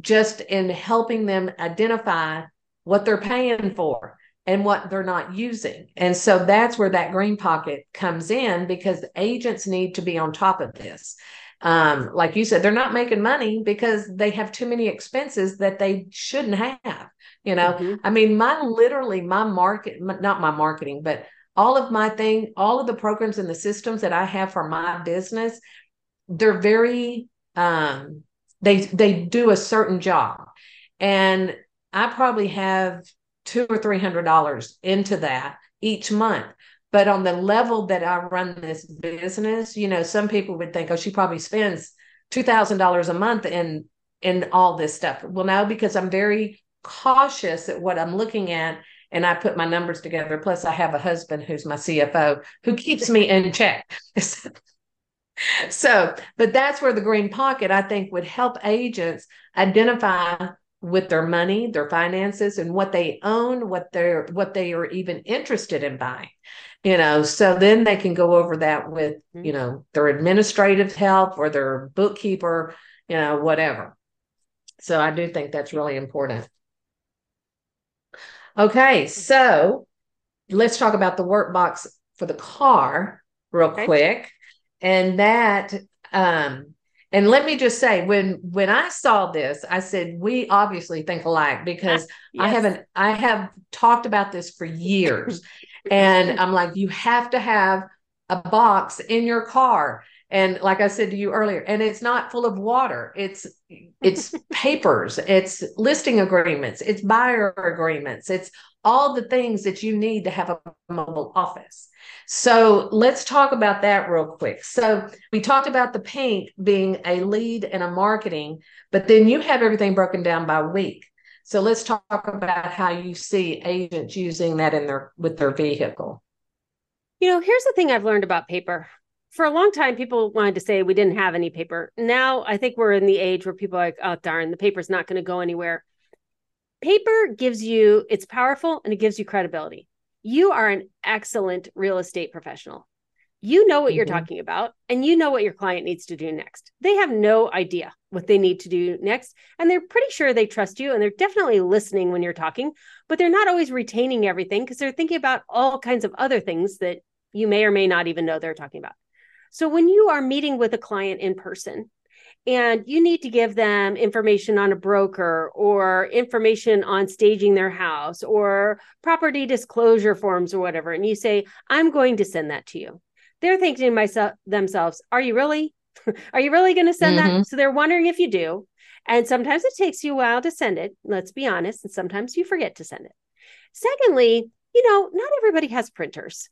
S1: just in helping them identify what they're paying for and what they're not using. And so that's where that green pocket comes in because agents need to be on top of this. Um, like you said, they're not making money because they have too many expenses that they shouldn't have. You know, mm-hmm. I mean, my literally my market, not my marketing, but all of my thing, all of the programs and the systems that I have for my business, they're very um they they do a certain job. And I probably have two or three hundred dollars into that each month. But on the level that I run this business, you know, some people would think, oh, she probably spends two thousand dollars a month in in all this stuff. Well, no, because I'm very cautious at what I'm looking at and I put my numbers together. Plus, I have a husband who's my CFO who keeps me in check. <laughs> so, but that's where the green pocket I think would help agents identify with their money, their finances, and what they own, what they're what they are even interested in buying. You know, so then they can go over that with mm-hmm. you know their administrative help or their bookkeeper, you know, whatever. So I do think that's really important. Okay, so let's talk about the workbox for the car real okay. quick. And that um and let me just say when when I saw this, I said we obviously think alike because <laughs> yes. I haven't I have talked about this for years. and <laughs> I'm like you have to have a box in your car and like i said to you earlier and it's not full of water. It's it's <laughs> papers it's listing agreements it's buyer agreements it's all the things that you need to have a mobile office. So let's talk about that real quick. So we talked about the pink being a lead and a marketing but then you have everything broken down by week. So let's talk about how you see agents using that in their with their vehicle.
S2: You know here's the thing i've learned about paper for a long time, people wanted to say we didn't have any paper. Now I think we're in the age where people are like, oh, darn, the paper's not going to go anywhere. Paper gives you, it's powerful and it gives you credibility. You are an excellent real estate professional. You know what mm-hmm. you're talking about and you know what your client needs to do next. They have no idea what they need to do next. And they're pretty sure they trust you and they're definitely listening when you're talking, but they're not always retaining everything because they're thinking about all kinds of other things that you may or may not even know they're talking about. So when you are meeting with a client in person, and you need to give them information on a broker or information on staging their house or property disclosure forms or whatever and you say i'm going to send that to you they're thinking to myself themselves are you really? <laughs> Are you really going to send mm-hmm. that so they're wondering if you do and sometimes it takes you a while to send it let's be honest and sometimes you forget to send it. Secondly you know not everybody has printers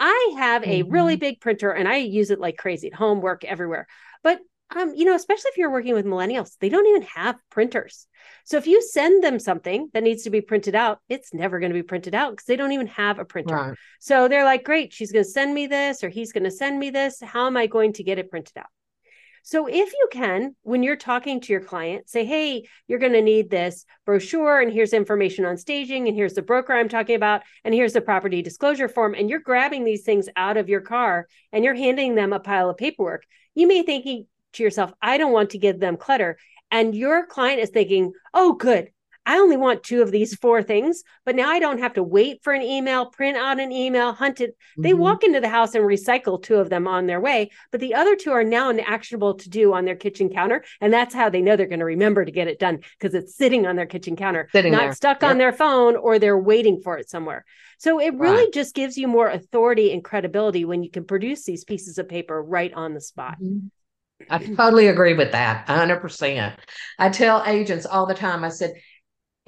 S2: I have a mm-hmm. really big printer and I use it like crazy at home, work, everywhere. But um, you know, especially if you're working with millennials, they don't even have printers. So if you send them something that needs to be printed out, it's never going to be printed out because they don't even have a printer. Right. So they're like, great, she's going to send me this or he's going to send me this. How am I going to get it printed out? So if you can, when you're talking to your client, say, hey, you're going to need this brochure, and here's information on staging, and here's the broker I'm talking about, and here's the property disclosure form. And you're grabbing these things out of your car and you're handing them a pile of paperwork. You may thinking to yourself, I don't want to give them clutter. And your client is thinking, oh, good. I only want two of these four things, but now I don't have to wait for an email, print out an email, hunt it. Mm-hmm. They walk into the house and recycle two of them on their way, but the other two are now an actionable to do on their kitchen counter. And that's how they know they're going to remember to get it done because it's sitting on their kitchen counter, sitting not there. stuck yep. on their phone or they're waiting for it somewhere. So it really right. just gives you more authority and credibility when you can produce these pieces of paper right on the spot.
S1: Mm-hmm. I totally agree with that 100%. I tell agents all the time, I said,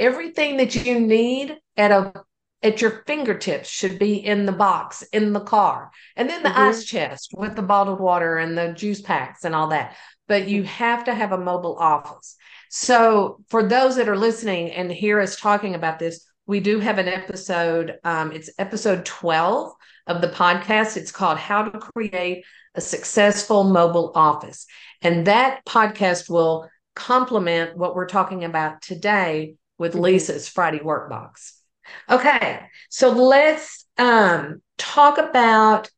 S1: everything that you need at a at your fingertips should be in the box in the car. And then the mm-hmm. ice chest with the bottled water and the juice packs and all that. But you have to have a mobile office. So for those that are listening and hear us talking about this we do have an episode um, it's episode 12 of the podcast. It's called how to create a successful mobile office. And that podcast will complement what we're talking about today with mm-hmm. lisa's friday workbox Okay, so let's um, talk about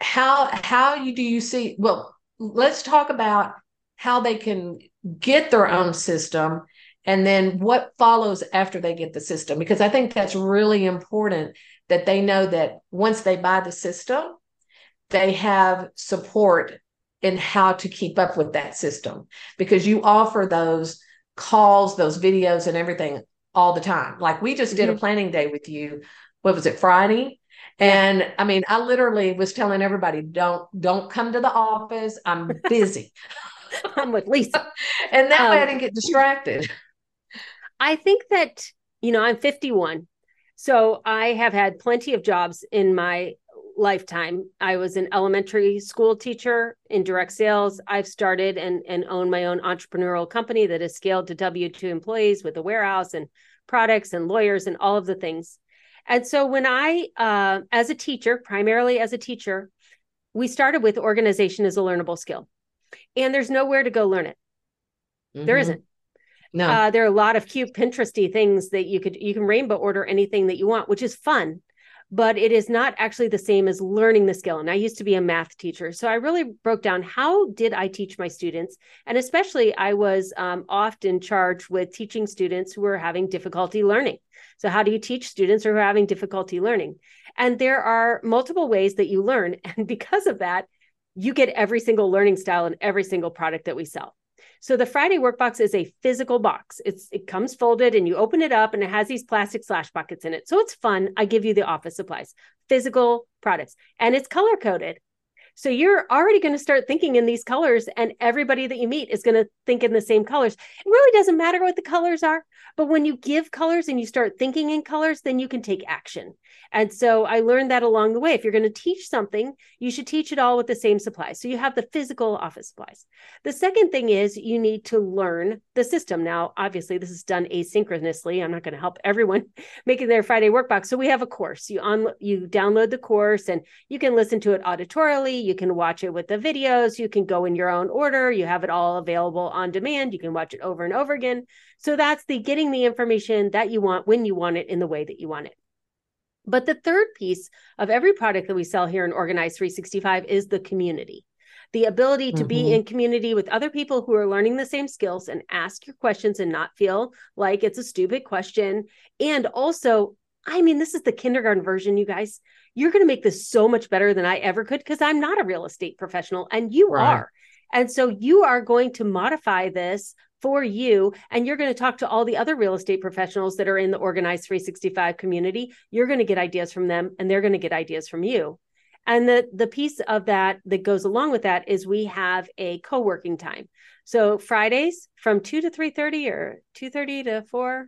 S1: how how you do you see well let's talk about how they can get their own system and then what follows after they get the system because i think that's really important that they know that once they buy the system they have support in how to keep up with that system because you offer those calls those videos and everything all the time. Like we just did mm-hmm. a planning day with you. What was it, Friday? And I mean, I literally was telling everybody, don't don't come to the office. I'm busy. <laughs>
S2: I'm with Lisa. <laughs>
S1: and that um, way I um, didn't get distracted.
S2: I think that, you know, I'm 51. So I have had plenty of jobs in my lifetime. I was an elementary school teacher in direct sales. I've started and, and own my own entrepreneurial company that has scaled to W 2 employees with a warehouse and products and lawyers and all of the things. And so when I, uh, as a teacher, primarily as a teacher, we started with organization as a learnable skill. And there's nowhere to go learn it. Mm-hmm. There isn't. No. Uh, there are a lot of cute Pinteresty things that you could you can rainbow order anything that you want, which is fun but it is not actually the same as learning the skill. And I used to be a math teacher. So I really broke down how did I teach my students? And especially, I was um, often charged with teaching students who were having difficulty learning. So, how do you teach students who are having difficulty learning? And there are multiple ways that you learn. <laughs> And because of that, you get every single learning style in every single product that we sell. So the Friday workbox is a physical box. It's it comes folded and you open it up and it has these plastic slash buckets in it. So it's fun. I give you the office supplies, physical products, and it's color coded. So you're already going to start thinking in these colors, and everybody that you meet is going to think in the same colors. It really doesn't matter what the colors are, but when you give colors and you start thinking in colors, then you can take action. And so I learned that along the way. If you're going to teach something, you should teach it all with the same supplies. So you have the physical office supplies. The second thing is you need to learn the system. Now, obviously, this is done asynchronously. I'm not going to help everyone <laughs> making their Friday workbox. So we have a course. You on you download the course and you can listen to it auditorily. You can watch it with the videos. You can go in your own order. You have it all available on demand. You can watch it over and over again. So that's the getting the information that you want when you want it in the way that you want it. But the third piece of every product that we sell here in Organize 365 is the community. The ability to mm-hmm. be in community with other people who are learning the same skills and ask your questions and not feel like it's a stupid question. And also, I mean, this is the kindergarten version, you guys. You're going to make this so much better than I ever could because I'm not a real estate professional and you right. are. And so you are going to modify this for you and you're going to talk to all the other real estate professionals that are in the Organize 365 community you're going to get ideas from them and they're going to get ideas from you and the the piece of that that goes along with that is we have a co-working time so fridays from 2 to 3.30 or 2.30 to 4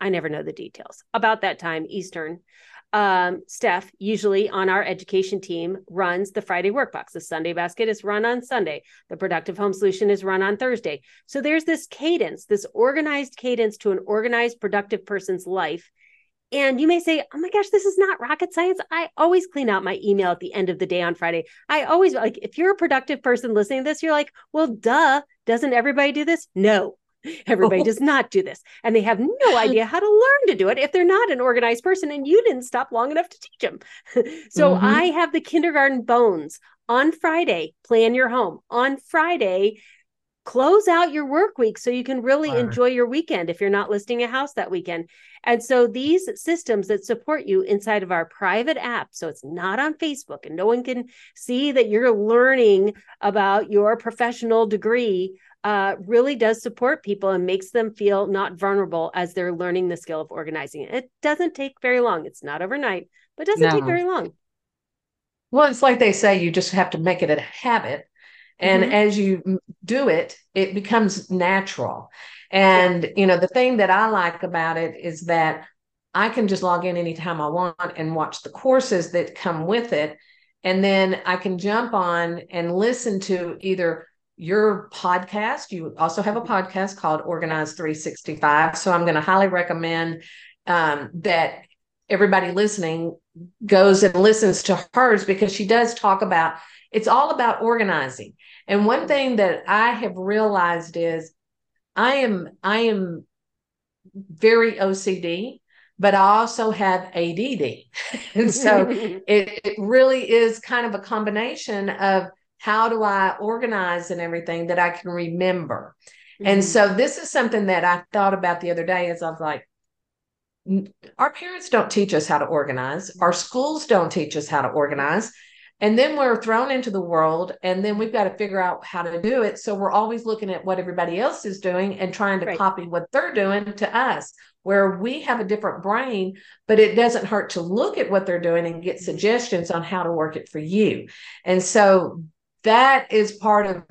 S2: i never know the details about that time eastern um, Steph, usually on our education team, runs the Friday workbox. The Sunday basket is run on Sunday. The productive home solution is run on Thursday. So there's this cadence, this organized cadence to an organized, productive person's life. And you may say, oh my gosh, this is not rocket science. I always clean out my email at the end of the day on Friday. I always like, if you're a productive person listening to this, you're like, well, duh, doesn't everybody do this? No, <laughs> Everybody does <laughs> not do this. And they have no idea how to learn to do it if they're not an organized person and you didn't stop long enough to teach them. <laughs> so mm-hmm. I have the kindergarten bones on Friday, plan your home. On Friday, close out your work week so you can really enjoy your weekend if you're not listing a house that weekend. And so these systems that support you inside of our private app, so it's not on Facebook and no one can see that you're learning about your professional degree uh, really does support people and makes them feel not vulnerable as they're learning the skill of organizing. It doesn't take very long. It's not overnight, but doesn't no. take very long.
S1: Well, it's like they say, you just have to make it a habit. And mm-hmm. as you do it, it becomes natural. And, yeah. you know, the thing that I like about it is that I can just log in anytime I want and watch the courses that come with it. And then I can jump on and listen to either your podcast. You also have a podcast called Organize 365. So I'm going to highly recommend um, that everybody listening goes and listens to hers because she does talk about it's all about organizing. And one thing that I have realized is I am I am very OCD, but I also have ADD. <laughs> and so <laughs> it, it really is kind of a combination of how do I organize and everything that I can remember. Mm-hmm. And so this is something that I thought about the other day as I was like, our parents don't teach us how to organize. Our schools don't teach us how to organize. And then we're thrown into the world, and then we've got to figure out how to do it. So we're always looking at what everybody else is doing and trying to right. copy what they're doing to us, where we have a different brain, but it doesn't hurt to look at what they're doing and get suggestions on how to work it for you. And so that is part of,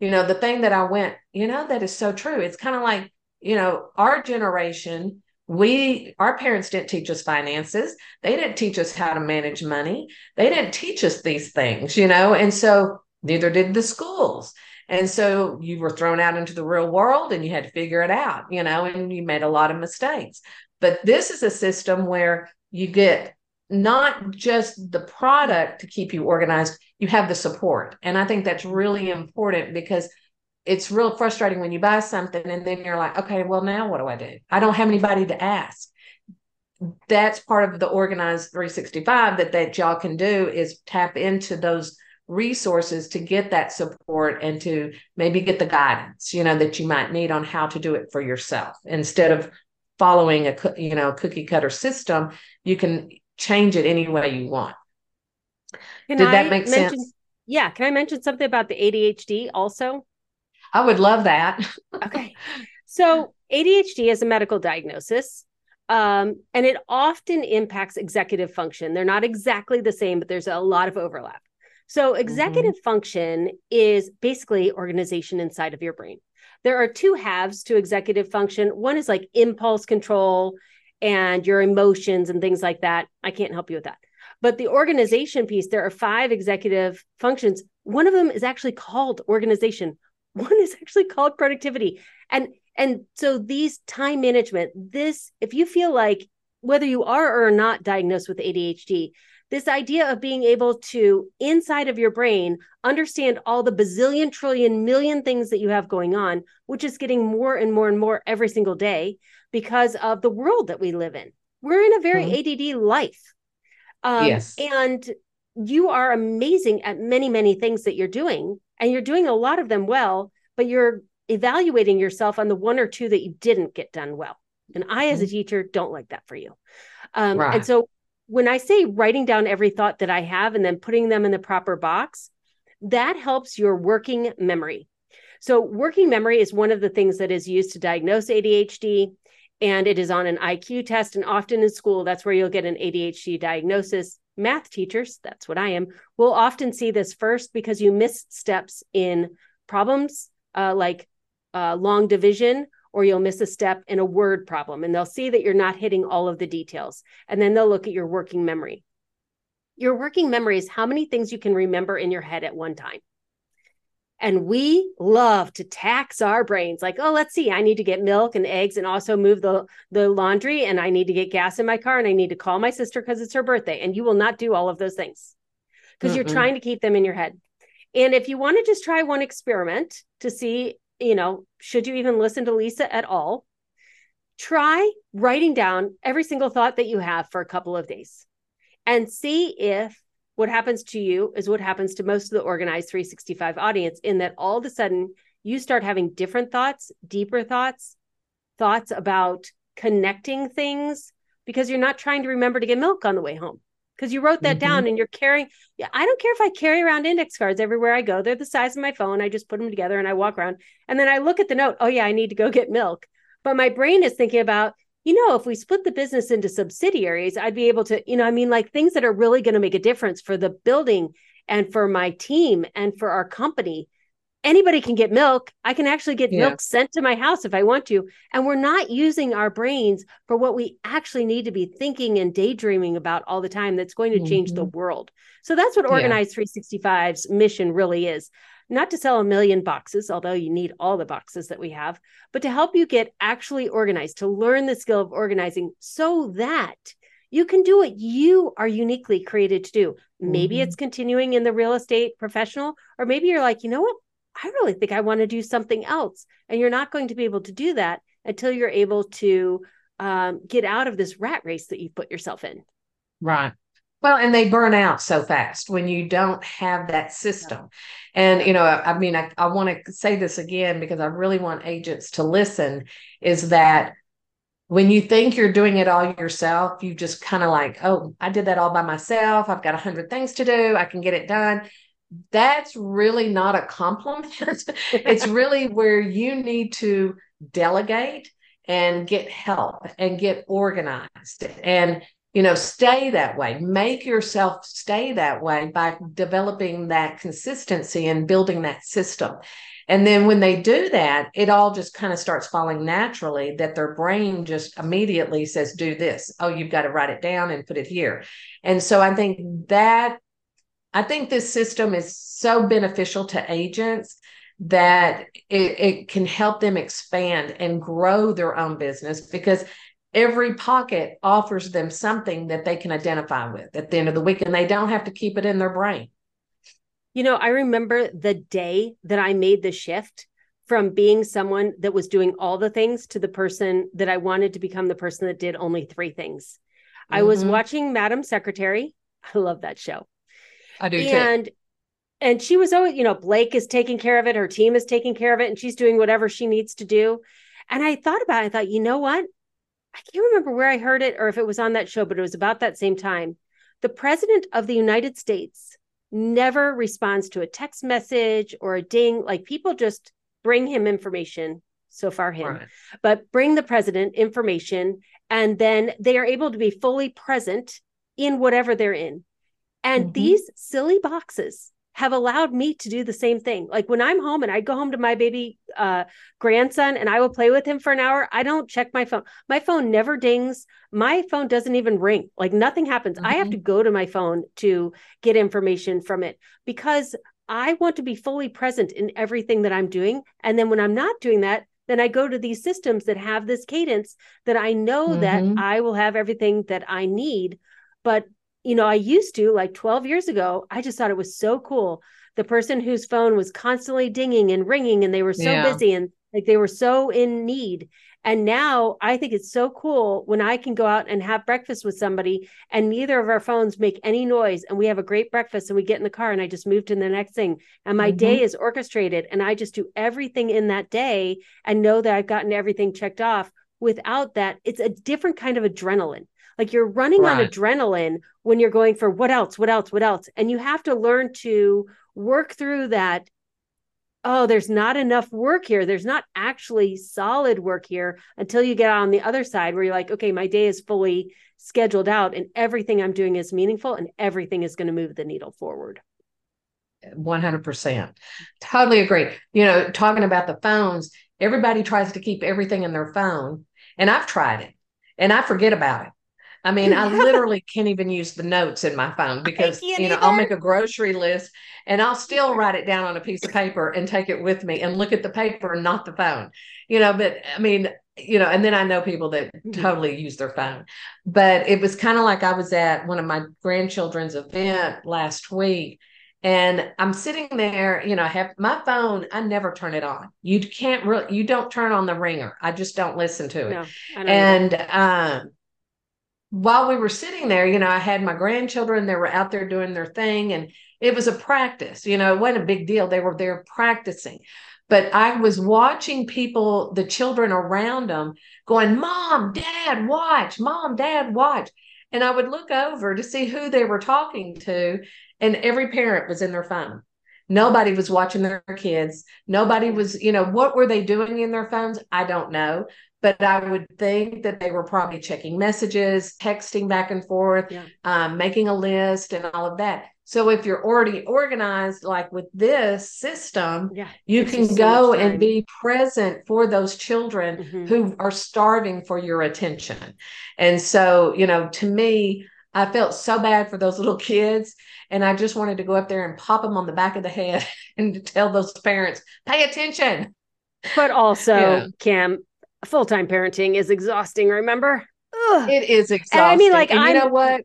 S1: you know, the thing that I went, you know, that is so true. It's kind of like, you know, our generation we our parents didn't teach us finances. They didn't teach us how to manage money. They didn't teach us these things you know and so neither did the schools. And so you were thrown out into the real world and you had to figure it out you know and you made a lot of mistakes. But this is a system where you get not just the product to keep you organized you have the support and i think that's really mm-hmm. important because it's real frustrating when you buy something and then you're like, okay, well, now what do I do? I don't have anybody to ask. That's part of the Organize 365 that that y'all can do is tap into those resources to get that support and to maybe get the guidance, you know, that you might need on how to do it for yourself instead of following a you know cookie cutter system. You can change it any way you want.
S2: Can Did I that make mention, sense? Yeah. Can I mention something about the ADHD also?
S1: I would love that.
S2: okay. <laughs> So, ADHD is a medical diagnosis. Um, and it often impacts executive function. They're not exactly the same, but there's a lot of overlap. So, executive mm-hmm. function is basically organization inside of your brain. There are two halves to executive function. One is like impulse control and your emotions and things like that. I can't help you with that. But the organization piece, there are five executive functions. One of them is actually called organization <laughs> one is actually called productivity and and so these time management this if you feel like whether you are or not diagnosed with adhd this idea of being able to inside of your brain understand all the bazillion trillion million things that you have going on which is getting more and more and more every single day because of the world that we live in we're in a very mm-hmm. add life um, yes and you are amazing at many many things that you're doing and you're doing a lot of them well, but you're evaluating yourself on the one or two that you didn't get done well. And I, as a mm-hmm. teacher, don't like that for you. Um, right. And so when I say writing down every thought that I have and then putting them in the proper box, that helps your working memory. So, working memory is one of the things that is used to diagnose ADHD, and it is on an IQ test. And often in school, that's where you'll get an ADHD diagnosis math teachers, that's what I am, will often see this first because you miss steps in problems uh, like uh, long division, or you'll miss a step in a word problem. And they'll see that you're not hitting all of the details. And then they'll look at your working memory. Your working memory is how many things you can remember in your head at one time. And we love to tax our brains like, oh, let's see, I need to get milk and eggs and also move the, the laundry and I need to get gas in my car and I need to call my sister because it's her birthday. And you will not do all of those things because you're trying to keep them in your head. And if you want to just try one experiment to see, you know, should you even listen to Lisa at all, try writing down every single thought that you have for a couple of days and see if what happens to you is what happens to most of the Organize 365 audience in that all of a sudden you start having different thoughts, deeper thoughts, thoughts about connecting things because you're not trying to remember to get milk on the way home. Because you wrote that mm-hmm. down and you're carrying yeah i don't care if i carry around index cards everywhere i go. They're the size of my phone. I just put them together and i walk around. And then i look at the note oh yeah i need to go get milk. But my brain is thinking about you know, if we split the business into subsidiaries, I'd be able to, you know, I mean, like things that are really going to make a difference for the building and for my team and for our company. anybody can get milk. I can actually get yeah. milk sent to my house if I want to. And we're not using our brains for what we actually need to be thinking and daydreaming about all the time that's going to change mm-hmm. the world. So that's what Organize yeah. 365's mission really is. Not to sell a million boxes, although you need all the boxes that we have, but to help you get actually organized, to learn the skill of organizing so that you can do what you are uniquely created to do. Maybe mm-hmm. it's continuing in the real estate professional, or maybe you're like, you know what? I really think I want to do something else. And you're not going to be able to do that until you're able to um, get out of this rat race that you've put yourself in.
S1: Right. Well, and they burn out so fast when you don't have that system. And, you know, I, I mean, I, I want to say this again because I really want agents to listen is that when you think you're doing it all yourself, you just kind of like, oh, I did that all by myself. I've got a hundred things to do. I can get it done that's really not a compliment. <laughs> it's <laughs> really where you need to delegate and get help and get organized and you know stay that way. Make yourself stay that way by developing that consistency and building that system. And then when they do that it all just kind of starts falling naturally that their brain just immediately says do this. Oh you've got to write it down and put it here. And so i think that I think this system is so beneficial to agents that it, it, can help them expand and grow their own business because every pocket offers them something that they can identify with at the end of the week and they don't have to keep it in their brain.
S2: You know, I remember the day that I made the shift from being someone that was doing all the things to the person that I wanted to become the person that did only three things. Mm-hmm. I was mm-hmm. watching Madam Secretary. <laughs> I love that show.
S1: I do
S2: and,
S1: too.
S2: And she was always, you know, Blake is taking care of it. Her team is taking care of it, and she's doing whatever she needs to do. And I thought about it. I thought, you know what? I can't remember where I heard it or if it was on that show, but it was about that same time. The president of the United States never responds to a text message or a ding. Like people just bring him information, so far him, right. but bring the president information, and then they are able to be fully present in whatever they're in. And mm-hmm. these silly boxes have allowed me to do the same thing. Like when I'm home and I go home to my baby uh, grandson and I will play with him for an hour, I don't check my phone. My phone never dings. My phone doesn't even ring. Like nothing happens. Mm-hmm. I have mm-hmm. to go to my phone to get information from it because I want to be fully present in everything that I'm doing. And then when I'm not doing that, then I go to these systems that have this cadence that I know mm-hmm. that I will have everything that I need. But you know, I used to like 12 years ago, I just thought it was so cool. The person whose phone was constantly dinging and ringing and they were so yeah. busy and like they were so in need. And now I think it's so cool when I can go out and have breakfast with somebody and neither of our phones make any noise and we have a great breakfast and we get in the car and I just move to the next thing. And my mm-hmm. day is orchestrated and I just do everything in that day and know that I've gotten everything checked off. Without that, it's a different kind of adrenaline. Like you're running right. on adrenaline when you're going for what else, what else, what else. And you have to learn to work through that. Oh, there's not enough work here. There's not actually solid work here until you get on the other side where you're like, okay, my day is fully scheduled out and everything I'm doing is meaningful and everything is going to move the needle forward.
S1: 100%. Totally agree. You know, talking about the phones, everybody tries to keep everything in their phone. And I've tried it and I forget about it. I mean, I <laughs> literally can't even use the notes in my phone because you know either. I'll make a grocery list and I'll still write it down on a piece of paper and take it with me and look at the paper and not the phone. You know, but I mean, you know, and then I know people that mm-hmm. totally use their phone. But it was kind of like I was at one of my grandchildren's event last week and I'm sitting there, you know, I have my phone, I never turn it on. You can't really you don't turn on the ringer. I just don't listen to it. No, and um while we were sitting there, you know, I had my grandchildren, they were out there doing their thing, and it was a practice, you know, it wasn't a big deal. They were there practicing. But I was watching people, the children around them, going, Mom, Dad, watch, Mom, Dad, watch. And I would look over to see who they were talking to, and every parent was in their phone. Nobody was watching their kids. Nobody was, you know, what were they doing in their phones? I don't know but I would think that they were probably checking messages, texting back and forth, yeah. um, making a list, and all of that. So if you're already organized, like with this system,
S2: Yeah.
S1: you
S2: gives
S1: can
S2: so
S1: go and be present for those children
S2: Mhm.
S1: who are starving for your attention. And so, you know, to me, I felt so bad for those <laughs> little kids. And I just wanted to go up there and pop them on the back of the head <laughs> and tell those parents, pay attention.
S2: But also,
S1: Yeah.
S2: Kim, full time parenting is exhausting, remember? Ugh.
S1: It is exhausting.
S2: And I mean, like,
S1: and
S2: I'm-
S1: know what?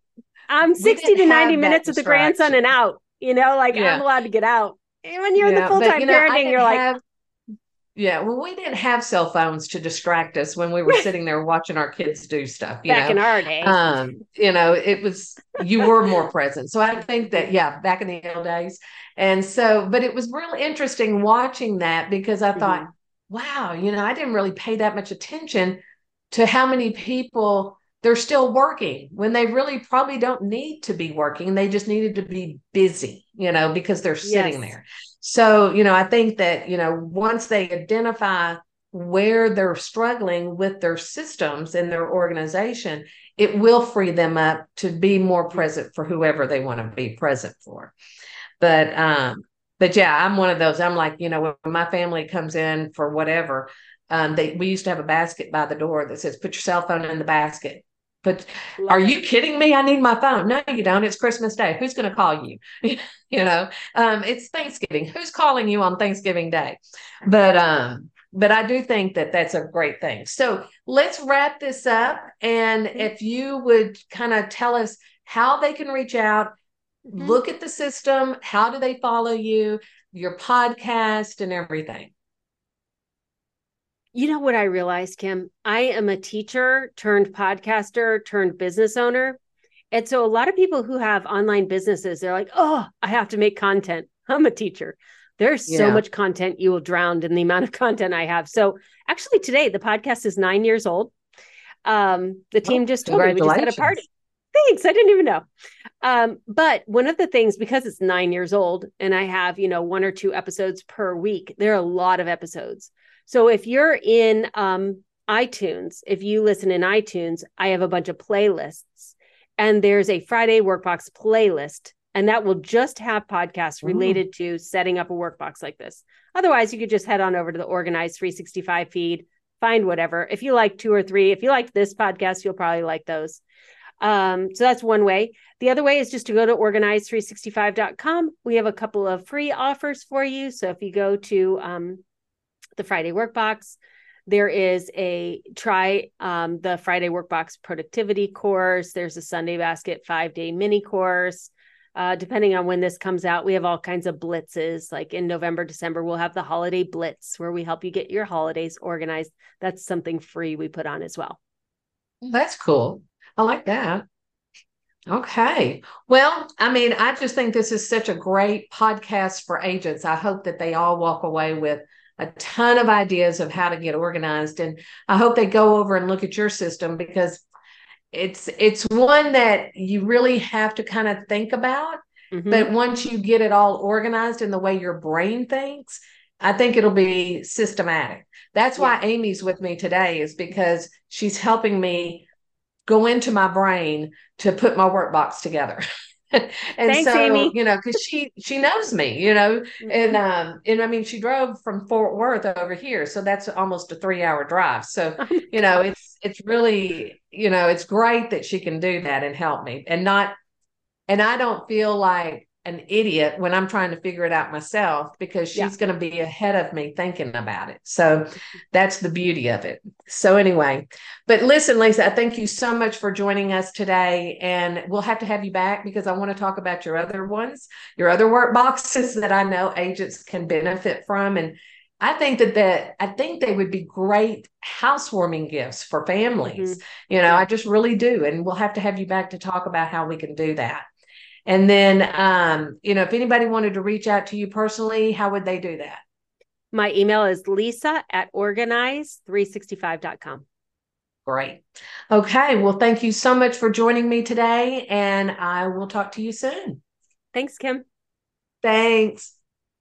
S2: I'm 60 to 90 minutes with the grandson and out. You know, like
S1: Yeah.
S2: I'm allowed to get out. And when you're in the full time
S1: you know,
S2: parenting, you're like,
S1: yeah, well, we didn't have cell phones to distract us when we were <laughs> sitting there watching our kids do stuff. You
S2: back
S1: know?
S2: in our day.
S1: um you know it was you were more present so i think that yeah back in the old days and so but it was real interesting watching that because i thought
S2: Mhm.
S1: Wow you know i didn't really pay that much attention to how many people they're still working when they really probably don't need to be working they just needed to be busy you know because they're sitting
S2: Yes.
S1: there so you know i think that you know once they identify where they're struggling with their systems and their organization, it will free them up to be more present for whoever they want to be present for. But um, but yeah, I'm one of those. I'm like, you know, when my family comes in for whatever, um, they we used to have a basket by the door that says, "Put your cell phone in the basket." But
S2: Love
S1: are
S2: it.
S1: you kidding me? I need my phone. No, you don't. It's Christmas Day. Who's going to call you? <laughs> you know, um, it's Thanksgiving. Who's calling you on Thanksgiving Day? But um, but I do think that that's a great thing. So let's wrap this up. And if you would kind of tell us how they can reach out,
S2: Mhm.
S1: look at the system, how do they follow you, your podcast, and everything.
S2: You know what I realized, Kim? I am a teacher turned podcaster turned business owner. And so a lot of people who have online businesses, they're like, oh, I have to make content. <laughs> I'm a teacher. There's so much content you will drown in the amount of <laughs> content I have. So actually today the podcast is nine years old. Um, the team just told me we just had a party. Thanks. I didn't even know. Um, but one of the things, because it's nine years old and I have, you know, one or two episodes per week, there are a lot of episodes. So if you're in um, iTunes, if you listen in iTunes, I have a bunch of playlists, and there's a Friday Workbox playlist, and that will just have podcasts related to setting up a workbox like this. Otherwise, you could just head on over to the Organize 365 feed, find whatever. If you like two or three, if you like this podcast, you'll probably like those. Um, so that's one way. The other way is just to go to organize365.com. We have a couple of free offers for you. So if you go to um, the Friday Workbox. There is a try um, the Friday Workbox productivity course. There's a Sunday Basket five day mini course. Uh, depending on when this comes out, we have all kinds of blitzes. Like in November, December, we'll have the holiday blitz where we help you get your holidays organized. That's something free we put on as well.
S1: That's cool. I like that. Okay. Well, I mean, I just think this is such a great podcast for agents. I hope that they all walk away with a ton of ideas of how to get organized and I hope they go over and look at your system because it's it's one that you really have to kind of think about
S2: Mhm.
S1: but once you get it all organized in the way your brain thinks, I think it'll be systematic. That's why Amy's with me today, is because she's helping me go into my brain to put my workbox together. <laughs> and
S2: Thanks,
S1: so,
S2: Amy.
S1: you know, because she she knows me, you know, and um, and I mean, she drove from Fort Worth over here, so that's almost a three hour drive. So, <laughs>
S2: Oh
S1: you know, it's it's really, you know, it's great that she can do that and help me, and not, and I don't feel like an idiot when I'm trying to figure it out myself because she's
S2: Yeah.
S1: going to be ahead of me thinking about it. So mm-hmm. that's the beauty of it. So anyway, but listen, Lisa, I thank you so much for joining us today, and we'll have to have you back because I want to talk about your other ones, your other work boxes that I know agents can benefit from, and I think that that I think they would be great housewarming gifts for families. Mm-hmm. You know, I just really do, and we'll have to have you back to talk about how we can do that. And then, um, you know, if anybody wanted to reach out to you personally, how would they do that?
S2: My email is lisa at organize365.com.
S1: Great. Okay. Well, thank you so much for joining me today, and I will talk to you soon.
S2: Thanks, Kim.
S1: Thanks.